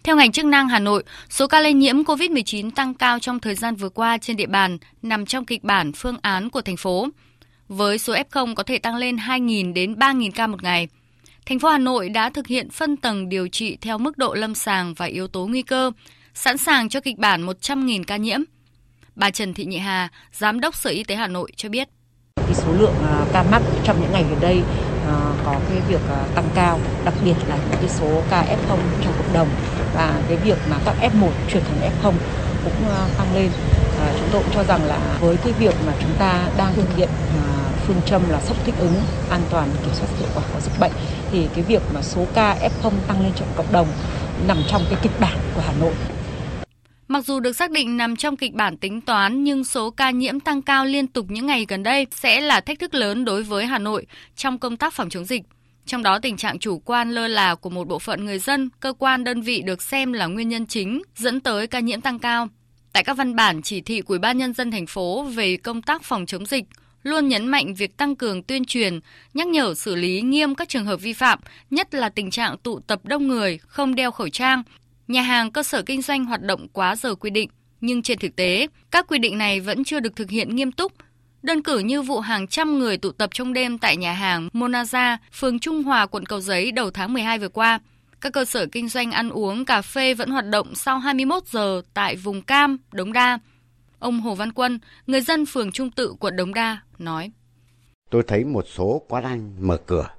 Theo ngành chức năng Hà Nội, số ca lây nhiễm COVID-19 tăng cao trong thời gian vừa qua trên địa bàn nằm trong kịch bản phương án của thành phố. Với số F0 có thể tăng lên 2.000 đến 3.000 ca một ngày – thành phố Hà Nội đã thực hiện phân tầng điều trị theo mức độ lâm sàng và yếu tố nguy cơ, sẵn sàng cho kịch bản 100.000 ca nhiễm. Bà Trần Thị Nhị Hà, Giám đốc Sở Y tế Hà Nội cho biết. Cái số lượng à, ca mắc trong những ngày gần đây à, có cái việc à, tăng cao, đặc biệt là những cái số ca F0 trong cộng đồng và cái việc mà các F1 chuyển thành F0 cũng tăng lên. Chúng tôi cũng cho rằng là với cái việc mà chúng ta đang thực hiện phương châm là sốc thích ứng an toàn kiểm soát hiệu quả của dịch bệnh thì cái việc mà số ca F0 tăng lên trong cộng đồng nằm trong cái kịch bản của Hà Nội. Mặc dù được xác định nằm trong kịch bản tính toán nhưng số ca nhiễm tăng cao liên tục những ngày gần đây sẽ là thách thức lớn đối với Hà Nội trong công tác phòng chống dịch. Trong đó tình trạng chủ quan lơ là của một bộ phận người dân, cơ quan đơn vị được xem là nguyên nhân chính dẫn tới ca nhiễm tăng cao. Tại các văn bản chỉ thị của Ủy ban nhân dân thành phố về công tác phòng chống dịch, luôn nhấn mạnh việc tăng cường tuyên truyền, nhắc nhở xử lý nghiêm các trường hợp vi phạm, nhất là tình trạng tụ tập đông người, không đeo khẩu trang, nhà hàng cơ sở kinh doanh hoạt động quá giờ quy định. Nhưng trên thực tế, các quy định này vẫn chưa được thực hiện nghiêm túc. Đơn cử như vụ hàng trăm người tụ tập trong đêm tại nhà hàng Monaza, phường Trung Hòa, quận Cầu Giấy đầu tháng 12 vừa qua. Các cơ sở kinh doanh ăn uống, cà phê vẫn hoạt động sau 21 giờ tại vùng Cam, Đống Đa. Ông Hồ Văn Quân, người dân phường Trung Tự, quận Đống Đa, nói. Tôi thấy một số quán ăn mở cửa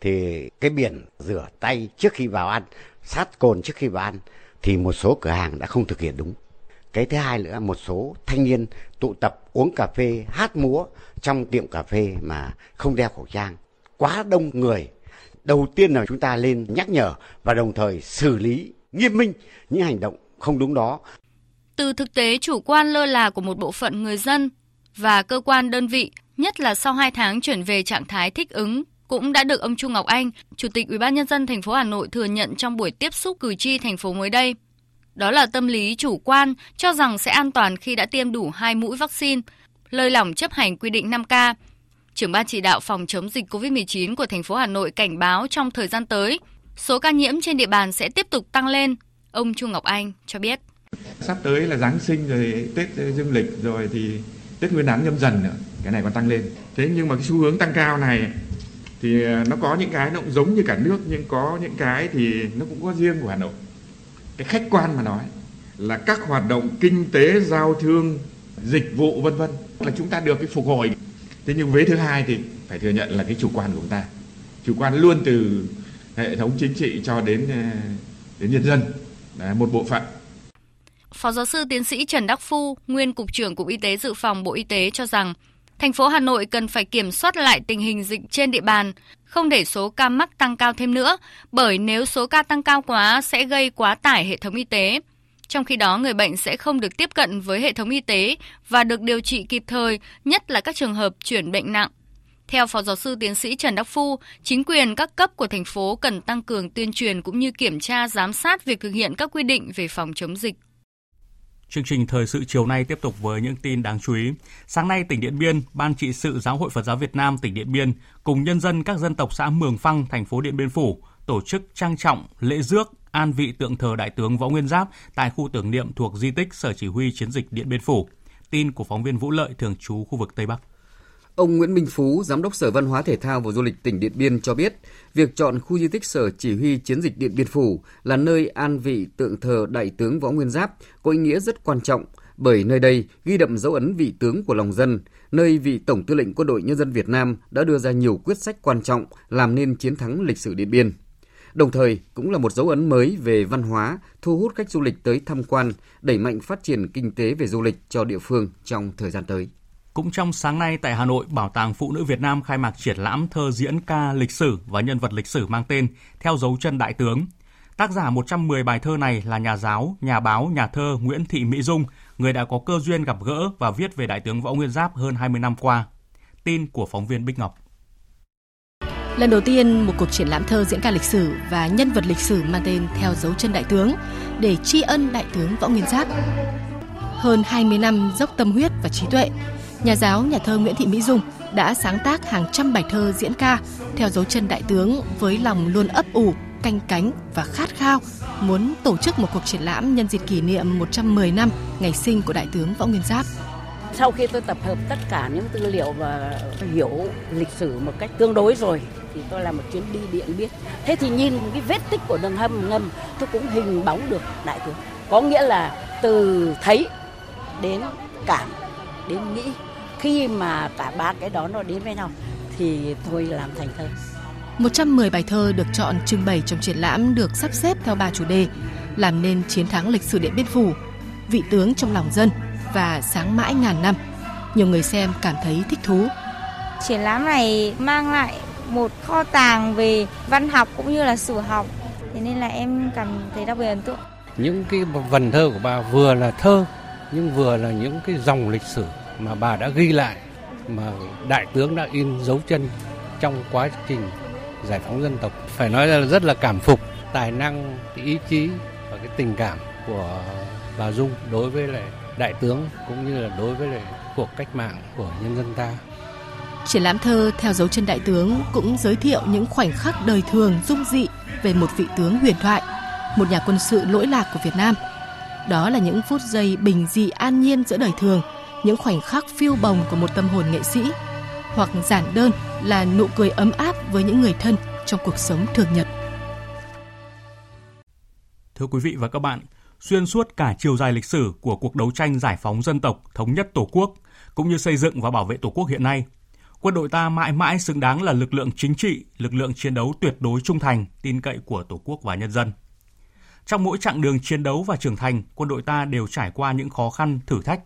thì cái biển rửa tay trước khi vào ăn, sát cồn trước khi vào ăn thì một số cửa hàng đã không thực hiện đúng. cái thứ hai nữa một số thanh niên tụ tập uống cà phê hát múa trong tiệm cà phê mà không đeo khẩu trang quá đông người đầu tiên là chúng ta lên nhắc nhở và đồng thời xử lý nghiêm minh những hành động không đúng đó từ thực tế chủ quan lơ là của một bộ phận người dân và cơ quan đơn vị, nhất là sau 2 tháng chuyển về trạng thái thích ứng cũng đã được ông Trung Ngọc Anh, Chủ tịch Ủy ban nhân dân thành phố Hà Nội thừa nhận trong buổi tiếp xúc cử tri thành phố mới đây. Đó là tâm lý chủ quan cho rằng sẽ an toàn khi đã tiêm đủ hai mũi vaccine, lơi lỏng chấp hành quy định 5K. Trưởng ban chỉ đạo phòng chống dịch COVID-19 của thành phố Hà Nội cảnh báo trong thời gian tới, số ca nhiễm trên địa bàn sẽ tiếp tục tăng lên. Ông Trung Ngọc Anh cho biết. Sắp tới là Giáng sinh rồi Tết ờ, Dương lịch rồi thì Tết Nguyên đán nhâm dần nữa, cái này còn tăng lên. Thế nhưng mà cái xu hướng tăng cao này thì ờ, nó có những cái nó cũng giống như cả nước nhưng có những cái thì nó cũng có riêng của Hà Nội. Cái khách quan mà nói là các hoạt động kinh tế, giao thương, dịch vụ vân vân là chúng ta được cái phục hồi. Thế nhưng vế thứ hai thì phải thừa nhận là cái chủ quan của chúng ta. Chủ quan luôn từ hệ thống chính trị cho đến ờ, đến nhân dân, là một bộ phận Phó giáo sư tiến sĩ Trần Đắc Phu, nguyên cục trưởng Cục Y tế Dự phòng Bộ Y tế cho rằng, thành phố Hà Nội cần phải kiểm soát lại tình hình dịch trên địa bàn, không để số ca mắc tăng cao thêm nữa, bởi nếu số ca tăng cao quá sẽ gây quá tải hệ thống y tế. Trong khi đó, người bệnh sẽ không được tiếp cận với hệ thống y tế và được điều trị kịp thời, nhất là các trường hợp chuyển bệnh nặng. Theo Phó Giáo sư Tiến sĩ Trần Đắc Phu, chính quyền các cấp của thành phố cần tăng cường tuyên truyền cũng như kiểm tra giám sát việc thực hiện các quy định về phòng chống dịch Chương trình thời sự chiều nay tiếp tục với những tin đáng chú ý. Sáng nay, tỉnh Điện Biên, Ban trị sự Giáo hội Phật giáo Việt Nam tỉnh Điện Biên cùng nhân dân các dân tộc xã Mường Phăng, thành phố Điện Biên Phủ tổ chức trang trọng lễ rước an vị tượng thờ Đại tướng Võ Nguyên Giáp tại khu tưởng niệm thuộc di tích Sở Chỉ huy Chiến dịch Điện Biên Phủ. Tin của phóng viên Vũ Lợi thường trú khu vực Tây Bắc. Ông Nguyễn Minh Phú, Giám đốc Sở Văn hóa Thể thao và Du lịch tỉnh Điện Biên cho biết, việc chọn khu di tích Sở Chỉ huy Chiến dịch Điện Biên Phủ là nơi an vị tượng thờ Đại tướng Võ Nguyên Giáp có ý nghĩa rất quan trọng, bởi nơi đây ghi đậm dấu ấn vị tướng của lòng dân, nơi vị Tổng tư lệnh Quân đội Nhân dân Việt Nam đã đưa ra nhiều quyết sách quan trọng làm nên chiến thắng lịch sử Điện Biên. Đồng thời cũng là một dấu ấn mới về văn hóa, thu hút khách du lịch tới tham quan, đẩy mạnh phát triển kinh tế về du lịch cho địa phương trong thời gian tới. Cũng trong sáng nay tại Hà Nội, Bảo tàng Phụ nữ Việt Nam khai mạc triển lãm thơ diễn ca lịch sử và nhân vật lịch sử mang tên Theo dấu chân đại tướng. Tác giả 110 bài thơ này là nhà giáo, nhà báo, nhà thơ Nguyễn Thị Mỹ Dung, người đã có cơ duyên gặp gỡ và viết về đại tướng Võ Nguyên Giáp hơn 20 năm qua. Tin của phóng viên Bích Ngọc. Lần đầu tiên, một cuộc triển lãm thơ diễn ca lịch sử và nhân vật lịch sử mang tên Theo dấu chân đại tướng để tri ân đại tướng Võ Nguyên Giáp. Hơn 20 năm dốc tâm huyết và trí tuệ, nhà giáo nhà thơ Nguyễn Thị Mỹ Dung đã sáng tác hàng trăm bài thơ diễn ca theo dấu chân đại tướng với lòng luôn ấp ủ, canh cánh và khát khao muốn tổ chức một cuộc triển lãm nhân dịp kỷ niệm 110 năm ngày sinh của đại tướng Võ Nguyên Giáp. Sau khi tôi tập hợp tất cả những tư liệu và hiểu lịch sử một cách tương đối rồi thì tôi làm một chuyến đi điện biên. Thế thì nhìn cái vết tích của đường hầm ngầm tôi cũng hình bóng được đại tướng. Có nghĩa là từ thấy đến cảm đến nghĩ khi mà cả ba cái đó nó đến với nhau thì thôi làm thành thơ. 110 bài thơ được chọn trưng bày trong triển lãm được sắp xếp theo ba chủ đề làm nên chiến thắng lịch sử Điện Biên Phủ, vị tướng trong lòng dân và sáng mãi ngàn năm. Nhiều người xem cảm thấy thích thú. Triển lãm này mang lại một kho tàng về văn học cũng như là sử học, thế nên là em cảm thấy đặc biệt ấn tượng. Những cái vần thơ của bà vừa là thơ nhưng vừa là những cái dòng lịch sử mà bà đã ghi lại mà đại tướng đã in dấu chân trong quá trình giải phóng dân tộc phải nói là rất là cảm phục tài năng cái ý chí và cái tình cảm của bà Dung đối với lại đại tướng cũng như là đối với lại cuộc cách mạng của nhân dân ta. Triển lãm thơ theo dấu chân đại tướng cũng giới thiệu những khoảnh khắc đời thường dung dị về một vị tướng huyền thoại, một nhà quân sự lỗi lạc của Việt Nam. Đó là những phút giây bình dị an nhiên giữa đời thường những khoảnh khắc phiêu bồng của một tâm hồn nghệ sĩ hoặc giản đơn là nụ cười ấm áp với những người thân trong cuộc sống thường nhật. Thưa quý vị và các bạn, xuyên suốt cả chiều dài lịch sử của cuộc đấu tranh giải phóng dân tộc, thống nhất Tổ quốc, cũng như xây dựng và bảo vệ Tổ quốc hiện nay, quân đội ta mãi mãi xứng đáng là lực lượng chính trị, lực lượng chiến đấu tuyệt đối trung thành, tin cậy của Tổ quốc và nhân dân. Trong mỗi chặng đường chiến đấu và trưởng thành, quân đội ta đều trải qua những khó khăn, thử thách.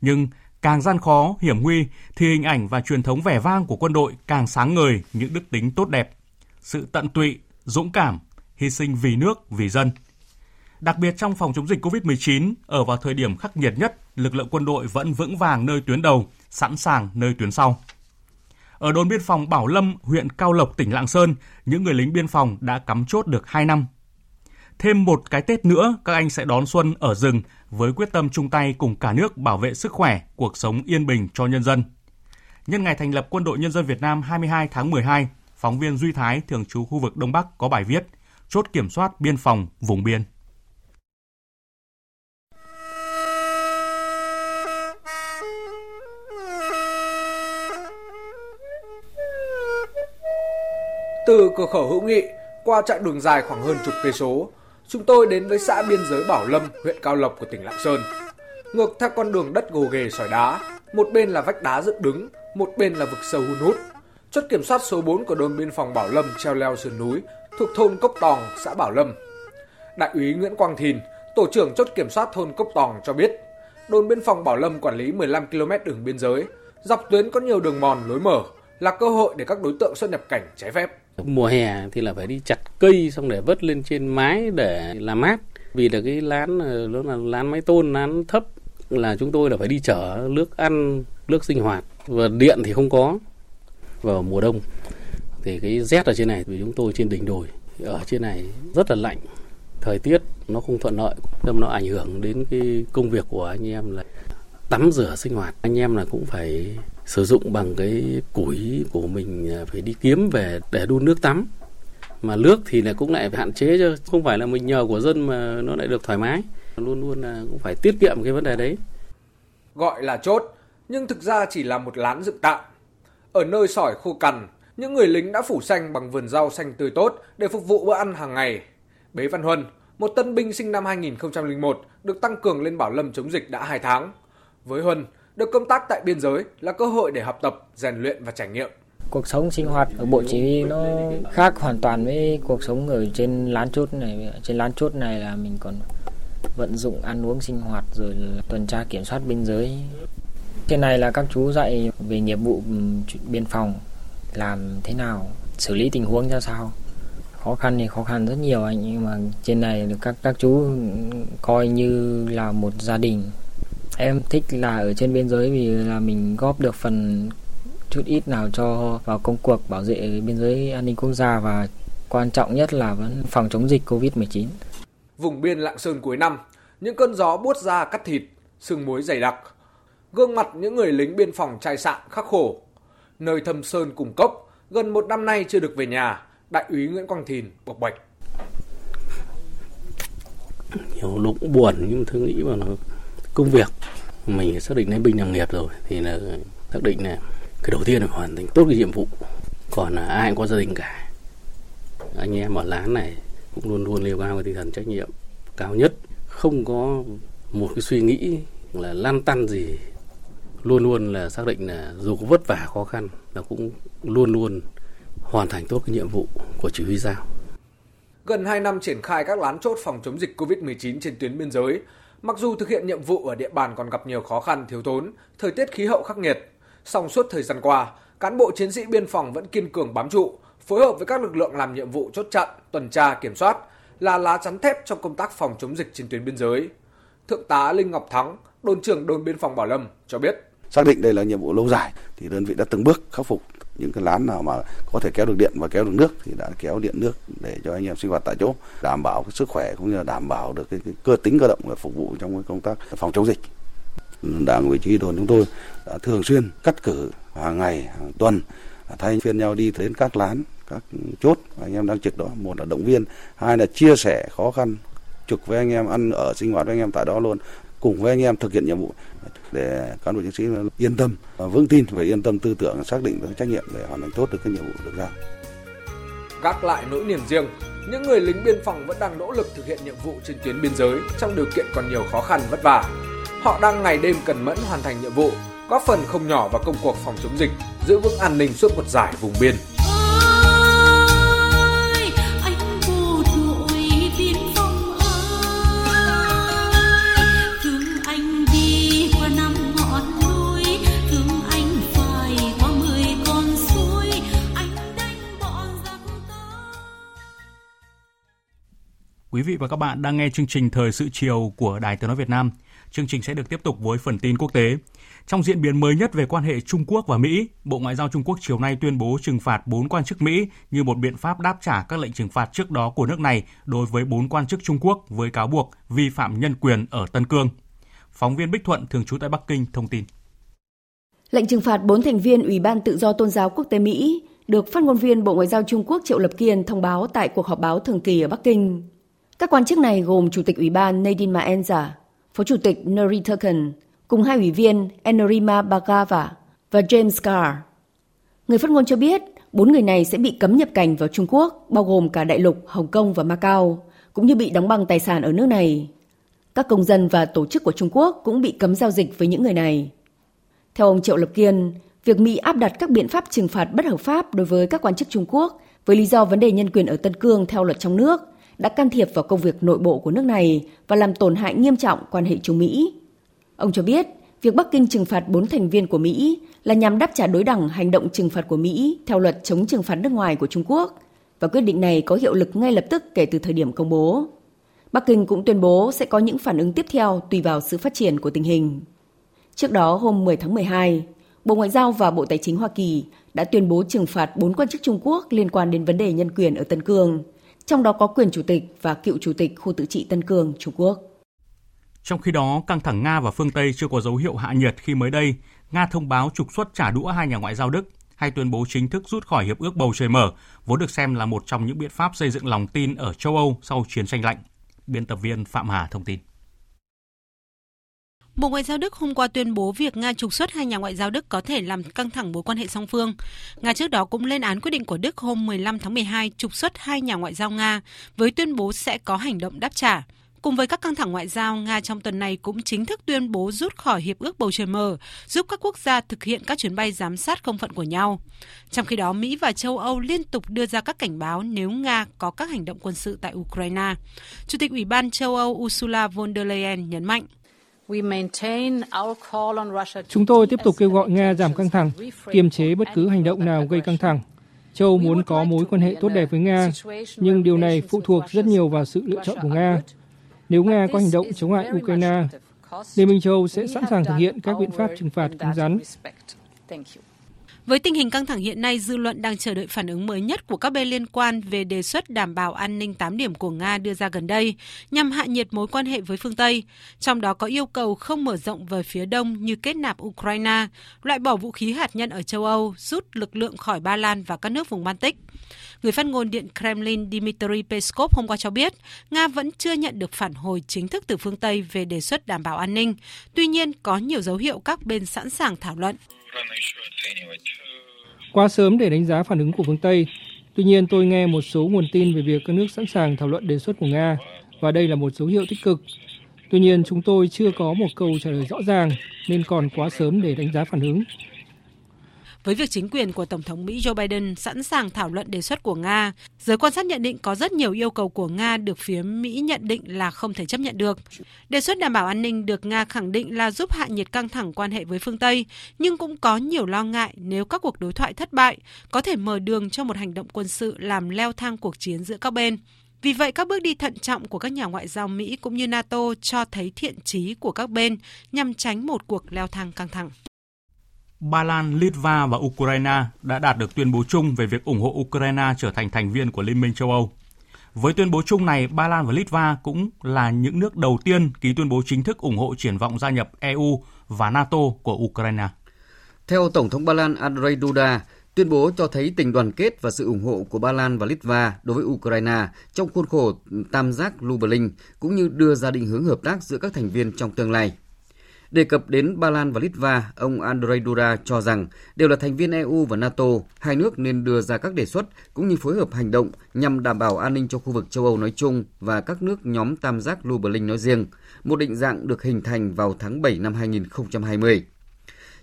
Nhưng càng gian khó, hiểm nguy thì hình ảnh và truyền thống vẻ vang của quân đội càng sáng ngời những đức tính tốt đẹp. Sự tận tụy, dũng cảm, hy sinh vì nước, vì dân. Đặc biệt trong phòng chống dịch COVID-19, ở vào thời điểm khắc nghiệt nhất, lực lượng quân đội vẫn vững vàng nơi tuyến đầu, sẵn sàng nơi tuyến sau. Ở đồn biên phòng Bảo Lâm, huyện Cao Lộc, tỉnh Lạng Sơn, những người lính biên phòng đã cắm chốt được 2 năm. Thêm một cái Tết nữa, các anh sẽ đón xuân ở rừng với quyết tâm chung tay cùng cả nước bảo vệ sức khỏe, cuộc sống yên bình cho nhân dân. Nhân ngày thành lập Quân đội Nhân dân Việt Nam 22 tháng 12, phóng viên Duy Thái, thường trú khu vực Đông Bắc có bài viết Chốt kiểm soát biên phòng vùng biên. Từ cửa khẩu Hữu Nghị qua chặng đường dài khoảng hơn chục cây số, chúng tôi đến với xã biên giới Bảo Lâm, huyện Cao Lộc của tỉnh Lạng Sơn. Ngược theo con đường đất gồ ghề sỏi đá, một bên là vách đá dựng đứng, một bên là vực sâu hun hút. Chốt kiểm soát số 4 của đồn biên phòng Bảo Lâm treo leo sườn núi thuộc thôn Cốc Tòng, xã Bảo Lâm. Đại úy Nguyễn Quang Thìn, tổ trưởng chốt kiểm soát thôn Cốc Tòng cho biết, đồn biên phòng Bảo Lâm quản lý 15 km đường biên giới, dọc tuyến có nhiều đường mòn lối mở, là cơ hội để các đối tượng xuất nhập cảnh trái phép. Mùa hè thì là phải đi chặt cây xong để vớt lên trên mái để làm mát. Vì là cái lán ờ, nó là lán mái tôn, lán thấp là chúng tôi là phải đi chở nước ăn, nước sinh hoạt. Và điện thì không có vào mùa đông. Thì cái rét ở trên này vì chúng tôi trên đỉnh đồi. Ở trên này rất là lạnh. Thời tiết nó không thuận lợi nên nó ảnh hưởng đến cái công việc của anh em là tắm rửa sinh hoạt. Anh em là cũng phải sử dụng bằng cái củi của mình à, phải đi kiếm về để đun nước tắm. Mà nước thì là cũng lại hạn chế chứ không phải là mình nhờ của dân mà nó lại được thoải mái. Luôn luôn là cũng phải tiết kiệm cái vấn đề đấy. Gọi là chốt nhưng thực ra chỉ là một lán dựng tạm. Ở nơi sỏi khô cằn những người lính đã phủ xanh bằng vườn rau xanh tươi tốt để phục vụ bữa ăn hàng ngày. Bế văn huân một tân binh sinh năm 2001 được tăng cường lên Bảo Lâm chống dịch đã 2 tháng. Với Huân, được công tác tại biên giới là cơ hội để học tập, rèn luyện và trải nghiệm. Cuộc sống sinh hoạt ở bộ chỉ huy nó khác hoàn toàn với cuộc sống ở trên lán chốt này. Trên lán chốt này là mình còn vận dụng ăn uống sinh hoạt rồi tuần tra kiểm soát biên giới. Trên này là các chú dạy về nghiệp vụ ừ, biên phòng làm thế nào, xử lý tình huống ra sao. Khó khăn thì khó khăn rất nhiều anh nhưng mà trên này các các chú coi như là một gia đình em thích là ở trên biên giới vì là mình góp được phần chút ít nào cho vào công cuộc bảo vệ biên giới an ninh quốc gia và quan trọng nhất là vẫn phòng chống dịch Covid-19. Vùng biên Lạng Sơn cuối năm, những cơn gió buốt ra cắt thịt, sương muối dày đặc. Gương mặt những người lính biên phòng trai sạn khắc khổ. Nơi thâm sơn cùng cốc, gần một năm nay chưa được về nhà, Đại úy Nguyễn Quang Thìn bộc bạch. Nhiều lúc buồn nhưng tôi nghĩ mà nó công việc. Mình xác định lên binh làm nghiệp rồi thì là xác định là cái đầu tiên là hoàn thành tốt cái nhiệm vụ. Còn là ai cũng có gia đình cả. Anh em ở lán này cũng luôn luôn nêu cao cái tinh thần trách nhiệm cao nhất. Không có một cái suy nghĩ là lăn tăn gì. Luôn luôn là xác định là dù có vất vả khó khăn là cũng luôn luôn hoàn thành tốt cái nhiệm vụ của chỉ huy giao. Gần 2 năm triển khai các lán chốt phòng chống dịch COVID-19 trên tuyến biên giới, Mặc dù thực hiện nhiệm vụ ở địa bàn còn gặp nhiều khó khăn thiếu thốn, thời tiết khí hậu khắc nghiệt, song suốt thời gian qua, cán bộ chiến sĩ biên phòng vẫn kiên cường bám trụ, phối hợp với các lực lượng làm nhiệm vụ chốt chặn, tuần tra kiểm soát, là lá chắn thép trong công tác phòng chống dịch trên tuyến biên giới. Thượng tá Linh Ngọc Thắng, đồn trưởng đồn biên phòng Bảo Lâm cho biết. Xác định đây là nhiệm vụ lâu dài thì đơn vị đã từng bước khắc phục những cái lán nào mà có thể kéo được điện và kéo được nước thì đã kéo điện nước để cho anh em sinh hoạt tại chỗ đảm bảo cái sức khỏe cũng như là đảm bảo được cái, cái cơ tính cơ động để phục vụ trong cái công tác phòng chống dịch. Đảng ủy chỉ đồn chúng tôi đã thường xuyên cắt cử hàng ngày hàng tuần thay phiên nhau đi đến các lán các chốt. Anh em đang trực đó một là động viên hai là chia sẻ khó khăn trực với anh em ăn ở sinh hoạt với anh em tại đó luôn cùng với anh em thực hiện nhiệm vụ để cán bộ chiến sĩ yên tâm vững tin và yên tâm tư tưởng xác định được trách nhiệm để hoàn thành tốt được cái nhiệm vụ được giao. Gác lại nỗi niềm riêng, những người lính biên phòng vẫn đang nỗ lực thực hiện nhiệm vụ trên tuyến biên giới trong điều kiện còn nhiều khó khăn vất vả. Họ đang ngày đêm cần mẫn hoàn thành nhiệm vụ, góp phần không nhỏ vào công cuộc phòng chống dịch, giữ vững an ninh suốt một giải vùng biên. Quý vị và các bạn đang nghe chương trình Thời sự chiều của Đài Tiếng nói Việt Nam. Chương trình sẽ được tiếp tục với phần tin quốc tế. Trong diễn biến mới nhất về quan hệ Trung Quốc và Mỹ, Bộ Ngoại giao Trung Quốc chiều nay tuyên bố trừng phạt 4 quan chức Mỹ như một biện pháp đáp trả các lệnh trừng phạt trước đó của nước này đối với 4 quan chức Trung Quốc với cáo buộc vi phạm nhân quyền ở Tân Cương. Phóng viên Bích Thuận thường trú tại Bắc Kinh thông tin. Lệnh trừng phạt 4 thành viên Ủy ban Tự do Tôn giáo Quốc tế Mỹ được phát ngôn viên Bộ Ngoại giao Trung Quốc Triệu Lập Kiên thông báo tại cuộc họp báo thường kỳ ở Bắc Kinh. Các quan chức này gồm Chủ tịch Ủy ban Nadine Maenza, Phó Chủ tịch Nuri Turkan, cùng hai ủy viên Enrima Bagava và James Carr. Người phát ngôn cho biết, bốn người này sẽ bị cấm nhập cảnh vào Trung Quốc, bao gồm cả đại lục, Hồng Kông và Macau, cũng như bị đóng băng tài sản ở nước này. Các công dân và tổ chức của Trung Quốc cũng bị cấm giao dịch với những người này. Theo ông Triệu Lập Kiên, việc Mỹ áp đặt các biện pháp trừng phạt bất hợp pháp đối với các quan chức Trung Quốc với lý do vấn đề nhân quyền ở Tân Cương theo luật trong nước đã can thiệp vào công việc nội bộ của nước này và làm tổn hại nghiêm trọng quan hệ Trung Mỹ. Ông cho biết, việc Bắc Kinh trừng phạt bốn thành viên của Mỹ là nhằm đáp trả đối đẳng hành động trừng phạt của Mỹ theo luật chống trừng phạt nước ngoài của Trung Quốc và quyết định này có hiệu lực ngay lập tức kể từ thời điểm công bố. Bắc Kinh cũng tuyên bố sẽ có những phản ứng tiếp theo tùy vào sự phát triển của tình hình. Trước đó hôm 10 tháng 12, Bộ Ngoại giao và Bộ Tài chính Hoa Kỳ đã tuyên bố trừng phạt bốn quan chức Trung Quốc liên quan đến vấn đề nhân quyền ở Tân Cương, trong đó có quyền chủ tịch và cựu chủ tịch khu tự trị Tân Cương, Trung Quốc. Trong khi đó, căng thẳng Nga và phương Tây chưa có dấu hiệu hạ nhiệt khi mới đây, Nga thông báo trục xuất trả đũa hai nhà ngoại giao Đức hay tuyên bố chính thức rút khỏi hiệp ước bầu trời mở, vốn được xem là một trong những biện pháp xây dựng lòng tin ở châu Âu sau chiến tranh lạnh. Biên tập viên Phạm Hà thông tin. Bộ Ngoại giao Đức hôm qua tuyên bố việc Nga trục xuất hai nhà ngoại giao Đức có thể làm căng thẳng mối quan hệ song phương. Nga trước đó cũng lên án quyết định của Đức hôm 15 tháng 12 trục xuất hai nhà ngoại giao Nga với tuyên bố sẽ có hành động đáp trả. Cùng với các căng thẳng ngoại giao, Nga trong tuần này cũng chính thức tuyên bố rút khỏi Hiệp ước Bầu Trời Mờ, giúp các quốc gia thực hiện các chuyến bay giám sát không phận của nhau. Trong khi đó, Mỹ và châu Âu liên tục đưa ra các cảnh báo nếu Nga có các hành động quân sự tại Ukraine. Chủ tịch Ủy ban châu Âu Ursula von der Leyen nhấn mạnh. Chúng tôi tiếp tục kêu gọi Nga giảm căng thẳng, kiềm chế bất cứ hành động nào gây căng thẳng. Châu muốn có mối quan hệ tốt đẹp với Nga, nhưng điều này phụ thuộc rất nhiều vào sự lựa chọn của Nga. Nếu Nga có hành động chống lại Ukraine, Liên minh châu sẽ sẵn sàng thực hiện các biện pháp trừng phạt cứng rắn. Với tình hình căng thẳng hiện nay, dư luận đang chờ đợi phản ứng mới nhất của các bên liên quan về đề xuất đảm bảo an ninh 8 điểm của Nga đưa ra gần đây, nhằm hạ nhiệt mối quan hệ với phương Tây. Trong đó có yêu cầu không mở rộng về phía đông như kết nạp Ukraine, loại bỏ vũ khí hạt nhân ở châu Âu, rút lực lượng khỏi Ba Lan và các nước vùng Baltic. Người phát ngôn Điện Kremlin Dmitry Peskov hôm qua cho biết, Nga vẫn chưa nhận được phản hồi chính thức từ phương Tây về đề xuất đảm bảo an ninh. Tuy nhiên, có nhiều dấu hiệu các bên sẵn sàng thảo luận. Quá sớm để đánh giá phản ứng của phương Tây. Tuy nhiên, tôi nghe một số nguồn tin về việc các nước sẵn sàng thảo luận đề xuất của Nga, và đây là một dấu hiệu tích cực. Tuy nhiên, chúng tôi chưa có một câu trả lời rõ ràng, nên còn quá sớm để đánh giá phản ứng. Với việc chính quyền của Tổng thống Mỹ Joe Biden sẵn sàng thảo luận đề xuất của Nga, giới quan sát nhận định có rất nhiều yêu cầu của Nga được phía Mỹ nhận định là không thể chấp nhận được. Đề xuất đảm bảo an ninh được Nga khẳng định là giúp hạ nhiệt căng thẳng quan hệ với phương Tây, nhưng cũng có nhiều lo ngại nếu các cuộc đối thoại thất bại, có thể mở đường cho một hành động quân sự làm leo thang cuộc chiến giữa các bên. Vì vậy, các bước đi thận trọng của các nhà ngoại giao Mỹ cũng như NATO cho thấy thiện trí của các bên nhằm tránh một cuộc leo thang căng thẳng. Ba Lan, Litva và Ukraine đã đạt được tuyên bố chung về việc ủng hộ Ukraine trở thành thành viên của Liên minh châu Âu. Với tuyên bố chung này, Ba Lan và Litva cũng là những nước đầu tiên ký tuyên bố chính thức ủng hộ triển vọng gia nhập EU và NATO của Ukraine. Theo Tổng thống Ba Lan Andrzej Duda, tuyên bố cho thấy tình đoàn kết và sự ủng hộ của Ba Lan và Litva đối với Ukraine trong khuôn khổ tam giác Lublin cũng như đưa ra định hướng hợp tác giữa các thành viên trong tương lai. Đề cập đến Ba Lan và Litva, ông Andrei Duda cho rằng đều là thành viên EU và NATO, hai nước nên đưa ra các đề xuất cũng như phối hợp hành động nhằm đảm bảo an ninh cho khu vực châu Âu nói chung và các nước nhóm tam giác Lublin nói riêng, một định dạng được hình thành vào tháng 7 năm 2020.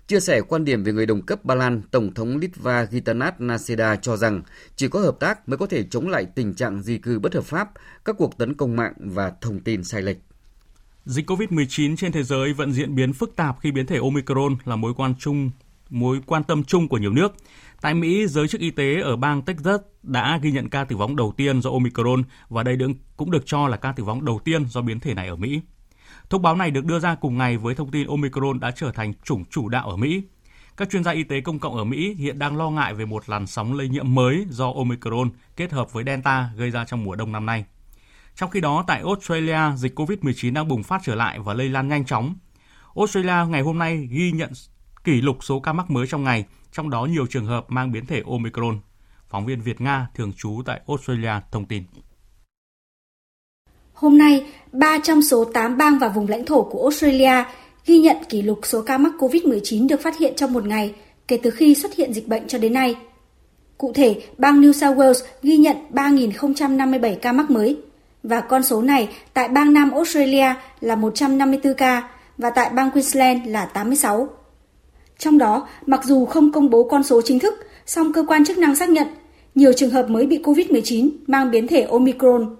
Chia sẻ quan điểm về người đồng cấp Ba Lan, Tổng thống Litva Gitanas Naseda cho rằng chỉ có hợp tác mới có thể chống lại tình trạng di cư bất hợp pháp, các cuộc tấn công mạng và thông tin sai lệch. Dịch COVID-19 trên thế giới vẫn diễn biến phức tạp khi biến thể Omicron là mối quan chung mối quan tâm chung của nhiều nước. Tại Mỹ, giới chức y tế ở bang Texas đã ghi nhận ca tử vong đầu tiên do Omicron và đây cũng được cho là ca tử vong đầu tiên do biến thể này ở Mỹ. Thông báo này được đưa ra cùng ngày với thông tin Omicron đã trở thành chủng chủ đạo ở Mỹ. Các chuyên gia y tế công cộng ở Mỹ hiện đang lo ngại về một làn sóng lây nhiễm mới do Omicron kết hợp với Delta gây ra trong mùa đông năm nay. Trong khi đó, tại Australia, dịch COVID-19 đang bùng phát trở lại và lây lan nhanh chóng. Australia ngày hôm nay ghi nhận kỷ lục số ca mắc mới trong ngày, trong đó nhiều trường hợp mang biến thể Omicron. Phóng viên Việt Nga thường trú tại Australia thông tin. Hôm nay, 3 trong số 8 bang và vùng lãnh thổ của Australia ghi nhận kỷ lục số ca mắc COVID-19 được phát hiện trong một ngày kể từ khi xuất hiện dịch bệnh cho đến nay. Cụ thể, bang New South Wales ghi nhận 3.057 ca mắc mới, và con số này tại bang Nam Australia là 154 ca và tại bang Queensland là 86. Trong đó, mặc dù không công bố con số chính thức, song cơ quan chức năng xác nhận nhiều trường hợp mới bị COVID-19 mang biến thể Omicron.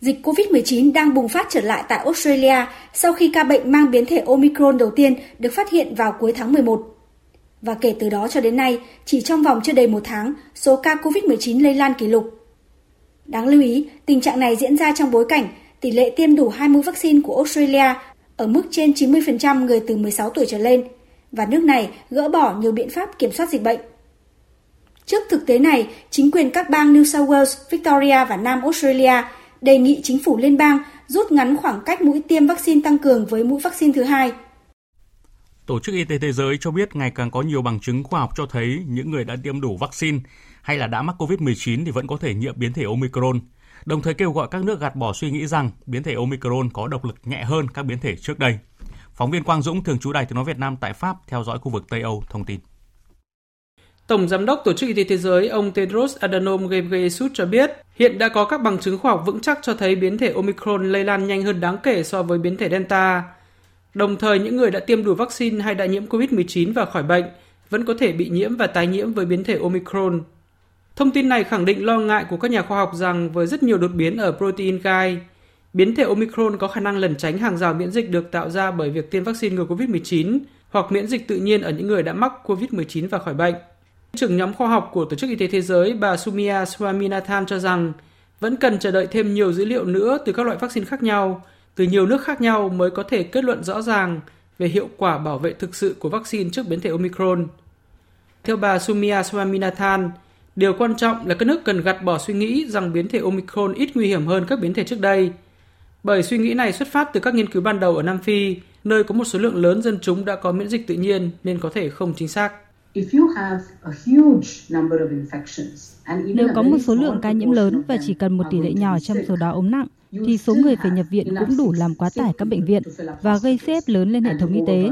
Dịch COVID-19 đang bùng phát trở lại tại Australia sau khi ca bệnh mang biến thể Omicron đầu tiên được phát hiện vào cuối tháng 11. Và kể từ đó cho đến nay, chỉ trong vòng chưa đầy một tháng, số ca COVID-19 lây lan kỷ lục. Đáng lưu ý, tình trạng này diễn ra trong bối cảnh tỷ lệ tiêm đủ hai mũi vaccine của Australia ở mức trên 90% người từ 16 tuổi trở lên và nước này gỡ bỏ nhiều biện pháp kiểm soát dịch bệnh. Trước thực tế này, chính quyền các bang New South Wales, Victoria và Nam Australia đề nghị chính phủ liên bang rút ngắn khoảng cách mũi tiêm vaccine tăng cường với mũi vaccine thứ hai. Tổ chức Y tế Thế giới cho biết ngày càng có nhiều bằng chứng khoa học cho thấy những người đã tiêm đủ vaccine hay là đã mắc COVID-19 thì vẫn có thể nhiễm biến thể Omicron, đồng thời kêu gọi các nước gạt bỏ suy nghĩ rằng biến thể Omicron có độc lực nhẹ hơn các biến thể trước đây. Phóng viên Quang Dũng, thường trú Đài tiếng nói Việt Nam tại Pháp theo dõi khu vực Tây Âu thông tin. Tổng Giám đốc Tổ chức Y tế Thế giới ông Tedros Adhanom Ghebreyesus cho biết, hiện đã có các bằng chứng khoa học vững chắc cho thấy biến thể Omicron lây lan nhanh hơn đáng kể so với biến thể Delta. Đồng thời, những người đã tiêm đủ vaccine hay đã nhiễm COVID-19 và khỏi bệnh vẫn có thể bị nhiễm và tái nhiễm với biến thể Omicron. Thông tin này khẳng định lo ngại của các nhà khoa học rằng với rất nhiều đột biến ở protein gai, biến thể Omicron có khả năng lẩn tránh hàng rào miễn dịch được tạo ra bởi việc tiêm vaccine ngừa COVID-19 hoặc miễn dịch tự nhiên ở những người đã mắc COVID-19 và khỏi bệnh. Trưởng nhóm khoa học của Tổ chức Y tế Thế giới bà Sumia Swaminathan cho rằng vẫn cần chờ đợi thêm nhiều dữ liệu nữa từ các loại vaccine khác nhau, từ nhiều nước khác nhau mới có thể kết luận rõ ràng về hiệu quả bảo vệ thực sự của vaccine trước biến thể Omicron. Theo bà Sumia Swaminathan, điều quan trọng là các nước cần gạt bỏ suy nghĩ rằng biến thể Omicron ít nguy hiểm hơn các biến thể trước đây. Bởi suy nghĩ này xuất phát từ các nghiên cứu ban đầu ở Nam Phi, nơi có một số lượng lớn dân chúng đã có miễn dịch tự nhiên nên có thể không chính xác. Nếu có một số lượng ca nhiễm lớn và chỉ cần một tỷ lệ nhỏ trong số đó ốm nặng, thì số người phải nhập viện cũng đủ làm quá tải các bệnh viện và gây ép lớn lên hệ thống y tế.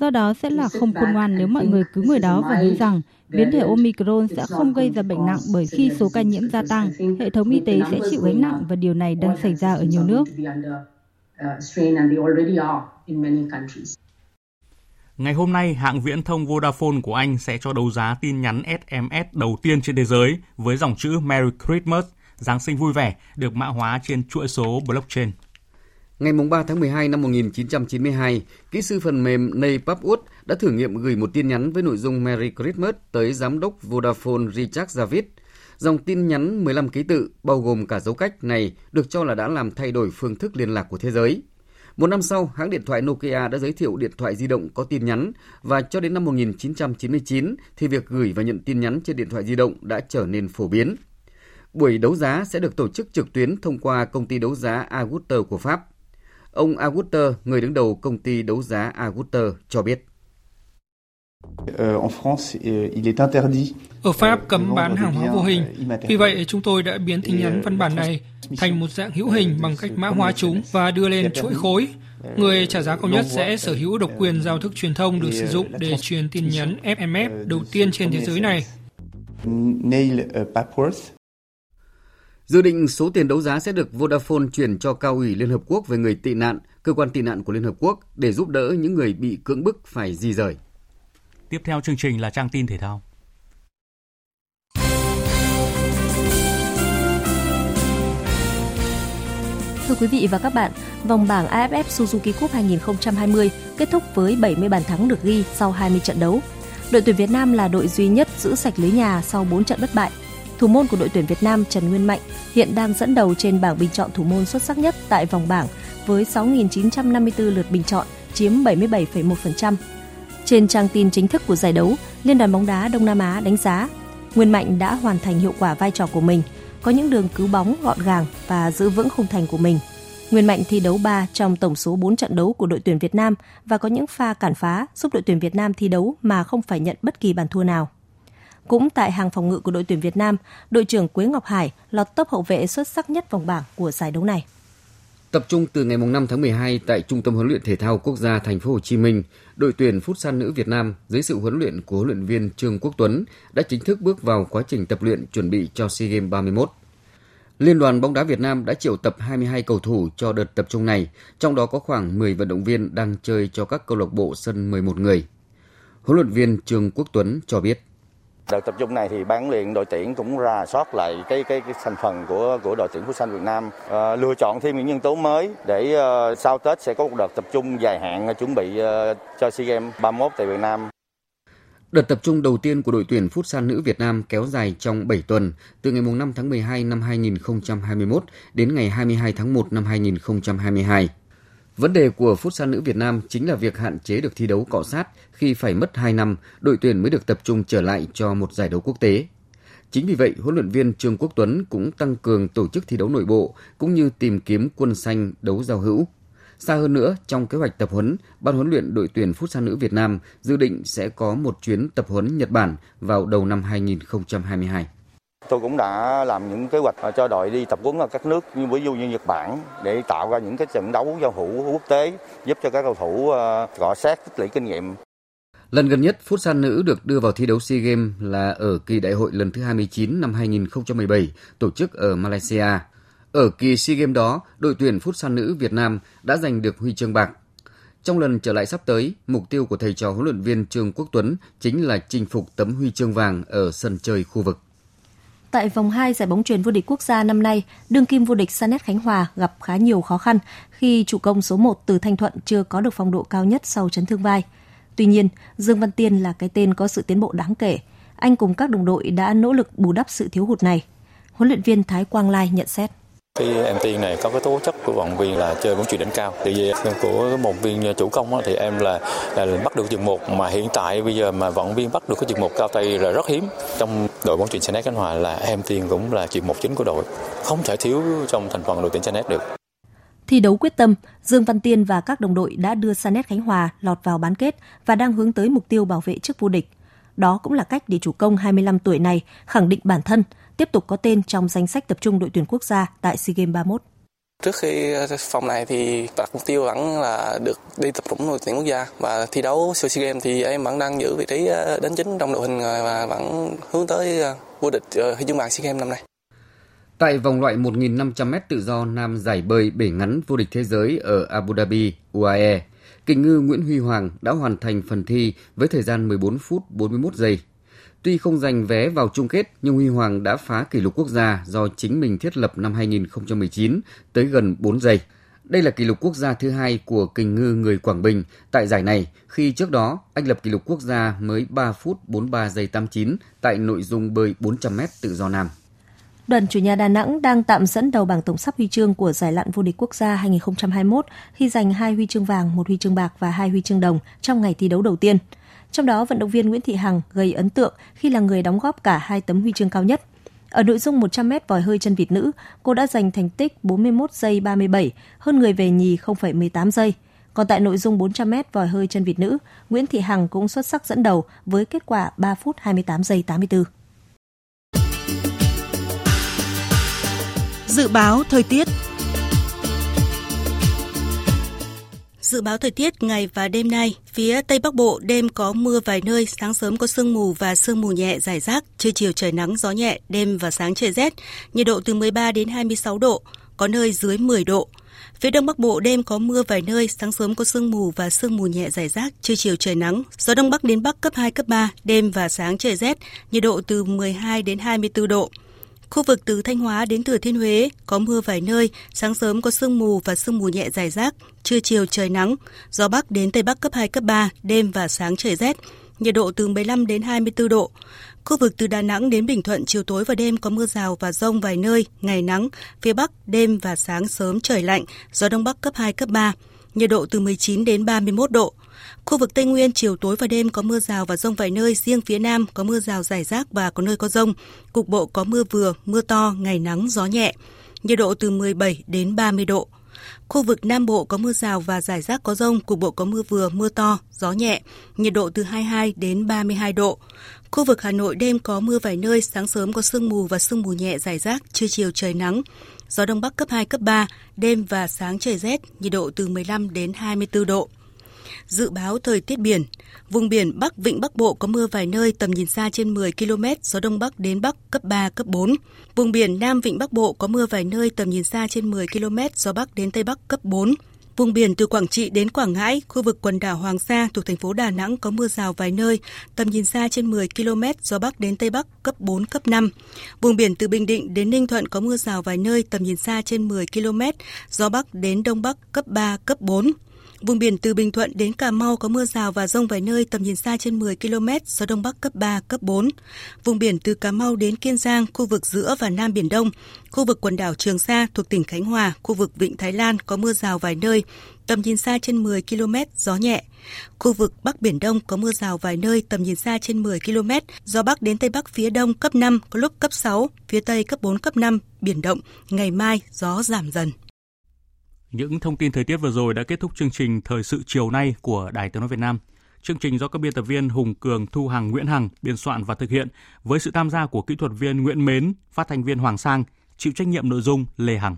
Do đó sẽ là không khôn ngoan nếu mọi người cứ ngồi đó và nghĩ rằng biến thể Omicron sẽ không gây ra bệnh nặng bởi khi số ca nhiễm gia tăng, hệ thống y tế sẽ chịu gánh nặng và điều này đang xảy ra ở nhiều nước. Ngày hôm nay, hãng viễn thông Vodafone của Anh sẽ cho đấu giá tin nhắn SMS đầu tiên trên thế giới với dòng chữ Merry Christmas, Giáng sinh vui vẻ, được mã hóa trên chuỗi số blockchain. Ngày 3 tháng 12 năm 1992, kỹ sư phần mềm Neil Papwood đã thử nghiệm gửi một tin nhắn với nội dung Merry Christmas tới giám đốc Vodafone Richard Javid. Dòng tin nhắn 15 ký tự, bao gồm cả dấu cách này, được cho là đã làm thay đổi phương thức liên lạc của thế giới. Một năm sau, hãng điện thoại Nokia đã giới thiệu điện thoại di động có tin nhắn và cho đến năm 1999 thì việc gửi và nhận tin nhắn trên điện thoại di động đã trở nên phổ biến. Buổi đấu giá sẽ được tổ chức trực tuyến thông qua công ty đấu giá Agutter của Pháp. Ông Auguster, người đứng đầu công ty đấu giá Auguster, cho biết. Euh, Ở Pháp cấm bán hàng hóa vô hình, vì vậy chúng tôi đã biến tin nhắn văn bản này thành một dạng hữu hình bằng cách mã hóa chúng và đưa lên chuỗi khối. Người trả giá cao nhất sẽ sở hữu độc quyền giao thức truyền thông được sử dụng để truyền tin nhắn FMF đầu tiên trên thế giới này. Neil Papworth, Dự định số tiền đấu giá sẽ được Vodafone chuyển cho Cao ủy Liên Hợp Quốc về người tị nạn, cơ quan tị nạn của Liên Hợp Quốc để giúp đỡ những người bị cưỡng bức phải di rời. Tiếp theo chương trình là trang tin thể thao. Thưa quý vị và các bạn, vòng bảng AFF Suzuki Cup 2020 kết thúc với 70 bàn thắng được ghi sau 20 trận đấu. Đội tuyển Việt Nam là đội duy nhất giữ sạch lưới nhà sau 4 trận bất bại. Thủ môn của đội tuyển Việt Nam Trần Nguyên Mạnh hiện đang dẫn đầu trên bảng bình chọn thủ môn xuất sắc nhất tại vòng bảng với 6.954 lượt bình chọn, chiếm 77,1%. Trên trang tin chính thức của giải đấu, Liên đoàn bóng đá Đông Nam Á đánh giá Nguyên Mạnh đã hoàn thành hiệu quả vai trò của mình, có những đường cứu bóng gọn gàng và giữ vững khung thành của mình. Nguyên Mạnh thi đấu 3 trong tổng số 4 trận đấu của đội tuyển Việt Nam và có những pha cản phá giúp đội tuyển Việt Nam thi đấu mà không phải nhận bất kỳ bàn thua nào. Cũng tại hàng phòng ngự của đội tuyển Việt Nam, đội trưởng Quế Ngọc Hải lọt top hậu vệ xuất sắc nhất vòng bảng của giải đấu này. Tập trung từ ngày 5 tháng 12 tại Trung tâm huấn luyện thể thao quốc gia thành phố Hồ Chí Minh, đội tuyển Futsal nữ Việt Nam dưới sự huấn luyện của huấn luyện viên Trương Quốc Tuấn đã chính thức bước vào quá trình tập luyện chuẩn bị cho SEA Games 31. Liên đoàn bóng đá Việt Nam đã triệu tập 22 cầu thủ cho đợt tập trung này, trong đó có khoảng 10 vận động viên đang chơi cho các câu lạc bộ sân 11 người. Huấn luyện viên Trương Quốc Tuấn cho biết Đợt tập trung này thì ban luyện đội tuyển cũng ra soát lại cái cái, cái thành phần của của đội tuyển Futsal Việt Nam, à, lựa chọn thêm những nhân tố mới để uh, sau Tết sẽ có một đợt tập trung dài hạn ờ, chuẩn bị uh, cho SEA Games 31 tại Việt Nam. Đợt tập trung đầu tiên của đội tuyển Futsal nữ Việt Nam kéo dài trong 7 tuần, từ ngày 5 tháng 12 năm 2021 đến ngày 22 tháng 1 năm 2022. Vấn đề của phút san nữ Việt Nam chính là việc hạn chế được thi đấu cọ sát khi phải mất 2 năm đội tuyển mới được tập trung trở lại cho một giải đấu quốc tế. Chính vì vậy, huấn luyện viên Trương Quốc Tuấn cũng tăng cường tổ chức thi đấu nội bộ cũng như tìm kiếm quân xanh đấu giao hữu. Xa hơn nữa, trong kế hoạch tập huấn, ban huấn luyện đội tuyển phút san nữ Việt Nam dự định sẽ có một chuyến tập huấn Nhật Bản vào đầu năm 2022. Tôi cũng đã làm những kế hoạch ờ, cho đội đi tập huấn ở các nước như ví dụ như Nhật Bản để tạo ra những cái trận đấu giao hữu quốc tế giúp cho các cầu thủ ờ, gõ sát tích lũy kinh nghiệm. Lần gần nhất Futsal nữ được đưa vào thi đấu SEA Games là ở kỳ đại hội lần thứ 29 năm 2017 tổ chức ở Malaysia. Ở kỳ SEA Games đó, đội tuyển Futsal nữ Việt Nam đã giành được huy chương bạc. Trong lần trở lại sắp tới, mục tiêu của thầy trò huấn luyện viên Trương Quốc Tuấn chính là chinh phục tấm huy chương vàng ở sân chơi khu vực. Tại vòng 2 giải bóng truyền vô địch quốc gia năm nay, đương kim vô địch Sanet Khánh Hòa gặp khá nhiều khó khăn khi chủ công số 1 từ Thanh Thuận chưa có được phong độ cao nhất sau chấn thương vai. Tuy nhiên, Dương Văn Tiên là cái tên có sự tiến bộ đáng kể. Anh cùng các đồng đội đã nỗ lực bù đắp sự thiếu hụt này. Huấn luyện viên Thái Quang Lai nhận xét. Cái em Tiên này có cái tố chất của vận viên là chơi bóng chuyền đỉnh cao. Tại vì của một viên chủ công thì em là, là bắt được chừng một mà hiện tại bây giờ mà vận viên bắt được cái chừng một cao tay là rất hiếm. Trong đội bóng chuyền Sanet Khánh Hòa là em Tiên cũng là chừng một chính của đội. Không thể thiếu trong thành phần đội tuyển Sanet được. Thi đấu quyết tâm, Dương Văn Tiên và các đồng đội đã đưa Sanet Khánh Hòa lọt vào bán kết và đang hướng tới mục tiêu bảo vệ chức vô địch. Đó cũng là cách để chủ công 25 tuổi này khẳng định bản thân, tiếp tục có tên trong danh sách tập trung đội tuyển quốc gia tại SEA Games 31. Trước khi phòng này thì đặt mục tiêu vẫn là được đi tập trung đội tuyển quốc gia và thi đấu SEA Games thì em vẫn đang giữ vị trí đến chính trong đội hình và vẫn hướng tới vô địch huy chương vàng SEA Games năm nay. Tại vòng loại 1.500m tự do nam giải bơi bể ngắn vô địch thế giới ở Abu Dhabi, UAE, kình ngư Nguyễn Huy Hoàng đã hoàn thành phần thi với thời gian 14 phút 41 giây. Tuy không giành vé vào chung kết, nhưng Huy Hoàng đã phá kỷ lục quốc gia do chính mình thiết lập năm 2019 tới gần 4 giây. Đây là kỷ lục quốc gia thứ hai của kình ngư người Quảng Bình tại giải này, khi trước đó anh lập kỷ lục quốc gia mới 3 phút 43 giây 89 tại nội dung bơi 400m tự do nam. Đoàn chủ nhà Đà Nẵng đang tạm dẫn đầu bảng tổng sắp huy chương của giải lặn vô địch quốc gia 2021 khi giành hai huy chương vàng, một huy chương bạc và hai huy chương đồng trong ngày thi đấu đầu tiên. Trong đó, vận động viên Nguyễn Thị Hằng gây ấn tượng khi là người đóng góp cả hai tấm huy chương cao nhất. Ở nội dung 100m vòi hơi chân vịt nữ, cô đã giành thành tích 41 giây 37, hơn người về nhì 0,18 giây. Còn tại nội dung 400m vòi hơi chân vịt nữ, Nguyễn Thị Hằng cũng xuất sắc dẫn đầu với kết quả 3 phút 28 giây 84. Dự báo thời tiết Dự báo thời tiết ngày và đêm nay, phía Tây Bắc Bộ đêm có mưa vài nơi, sáng sớm có sương mù và sương mù nhẹ rải rác, trưa chiều trời nắng gió nhẹ, đêm và sáng trời rét, nhiệt độ từ 13 đến 26 độ, có nơi dưới 10 độ. Phía Đông Bắc Bộ đêm có mưa vài nơi, sáng sớm có sương mù và sương mù nhẹ rải rác, trưa chiều trời nắng, gió Đông Bắc đến Bắc cấp 2, cấp 3, đêm và sáng trời rét, nhiệt độ từ 12 đến 24 độ. Khu vực từ Thanh Hóa đến Thừa Thiên Huế có mưa vài nơi, sáng sớm có sương mù và sương mù nhẹ dài rác, trưa chiều trời nắng, gió Bắc đến Tây Bắc cấp 2, cấp 3, đêm và sáng trời rét, nhiệt độ từ 15 đến 24 độ. Khu vực từ Đà Nẵng đến Bình Thuận chiều tối và đêm có mưa rào và rông vài nơi, ngày nắng, phía Bắc đêm và sáng sớm trời lạnh, gió Đông Bắc cấp 2, cấp 3, nhiệt độ từ 19 đến 31 độ. Khu vực Tây Nguyên chiều tối và đêm có mưa rào và rông vài nơi, riêng phía Nam có mưa rào rải rác và có nơi có rông. Cục bộ có mưa vừa, mưa to, ngày nắng, gió nhẹ. Nhiệt độ từ 17 đến 30 độ. Khu vực Nam Bộ có mưa rào và rải rác có rông, cục bộ có mưa vừa, mưa to, gió nhẹ, nhiệt độ từ 22 đến 32 độ. Khu vực Hà Nội đêm có mưa vài nơi, sáng sớm có sương mù và sương mù nhẹ rải rác, trưa chiều trời nắng. Gió Đông Bắc cấp 2, cấp 3, đêm và sáng trời rét, nhiệt độ từ 15 đến 24 độ. Dự báo thời tiết biển, vùng biển Bắc Vịnh Bắc Bộ có mưa vài nơi tầm nhìn xa trên 10 km, gió Đông Bắc đến Bắc cấp 3, cấp 4. Vùng biển Nam Vịnh Bắc Bộ có mưa vài nơi tầm nhìn xa trên 10 km, gió Bắc đến Tây Bắc cấp 4. Vùng biển từ Quảng Trị đến Quảng Ngãi, khu vực quần đảo Hoàng Sa thuộc thành phố Đà Nẵng có mưa rào vài nơi, tầm nhìn xa trên 10 km, gió Bắc đến Tây Bắc cấp 4, cấp 5. Vùng biển từ Bình Định đến Ninh Thuận có mưa rào vài nơi, tầm nhìn xa trên 10 km, gió Bắc đến Đông Bắc cấp 3, cấp 4. Vùng biển từ Bình Thuận đến Cà Mau có mưa rào và rông vài nơi tầm nhìn xa trên 10 km, gió Đông Bắc cấp 3, cấp 4. Vùng biển từ Cà Mau đến Kiên Giang, khu vực giữa và Nam Biển Đông, khu vực quần đảo Trường Sa thuộc tỉnh Khánh Hòa, khu vực Vịnh Thái Lan có mưa rào vài nơi, tầm nhìn xa trên 10 km, gió nhẹ. Khu vực Bắc Biển Đông có mưa rào vài nơi, tầm nhìn xa trên 10 km, gió Bắc đến Tây Bắc phía Đông cấp 5, có lúc cấp 6, phía Tây cấp 4, cấp 5, biển động, ngày mai gió giảm dần. Những thông tin thời tiết vừa rồi đã kết thúc chương trình Thời sự chiều nay của Đài Tiếng Nói Việt Nam. Chương trình do các biên tập viên Hùng Cường, Thu Hằng, Nguyễn Hằng biên soạn và thực hiện với sự tham gia của kỹ thuật viên Nguyễn Mến, phát thanh viên Hoàng Sang, chịu trách nhiệm nội dung Lê Hằng.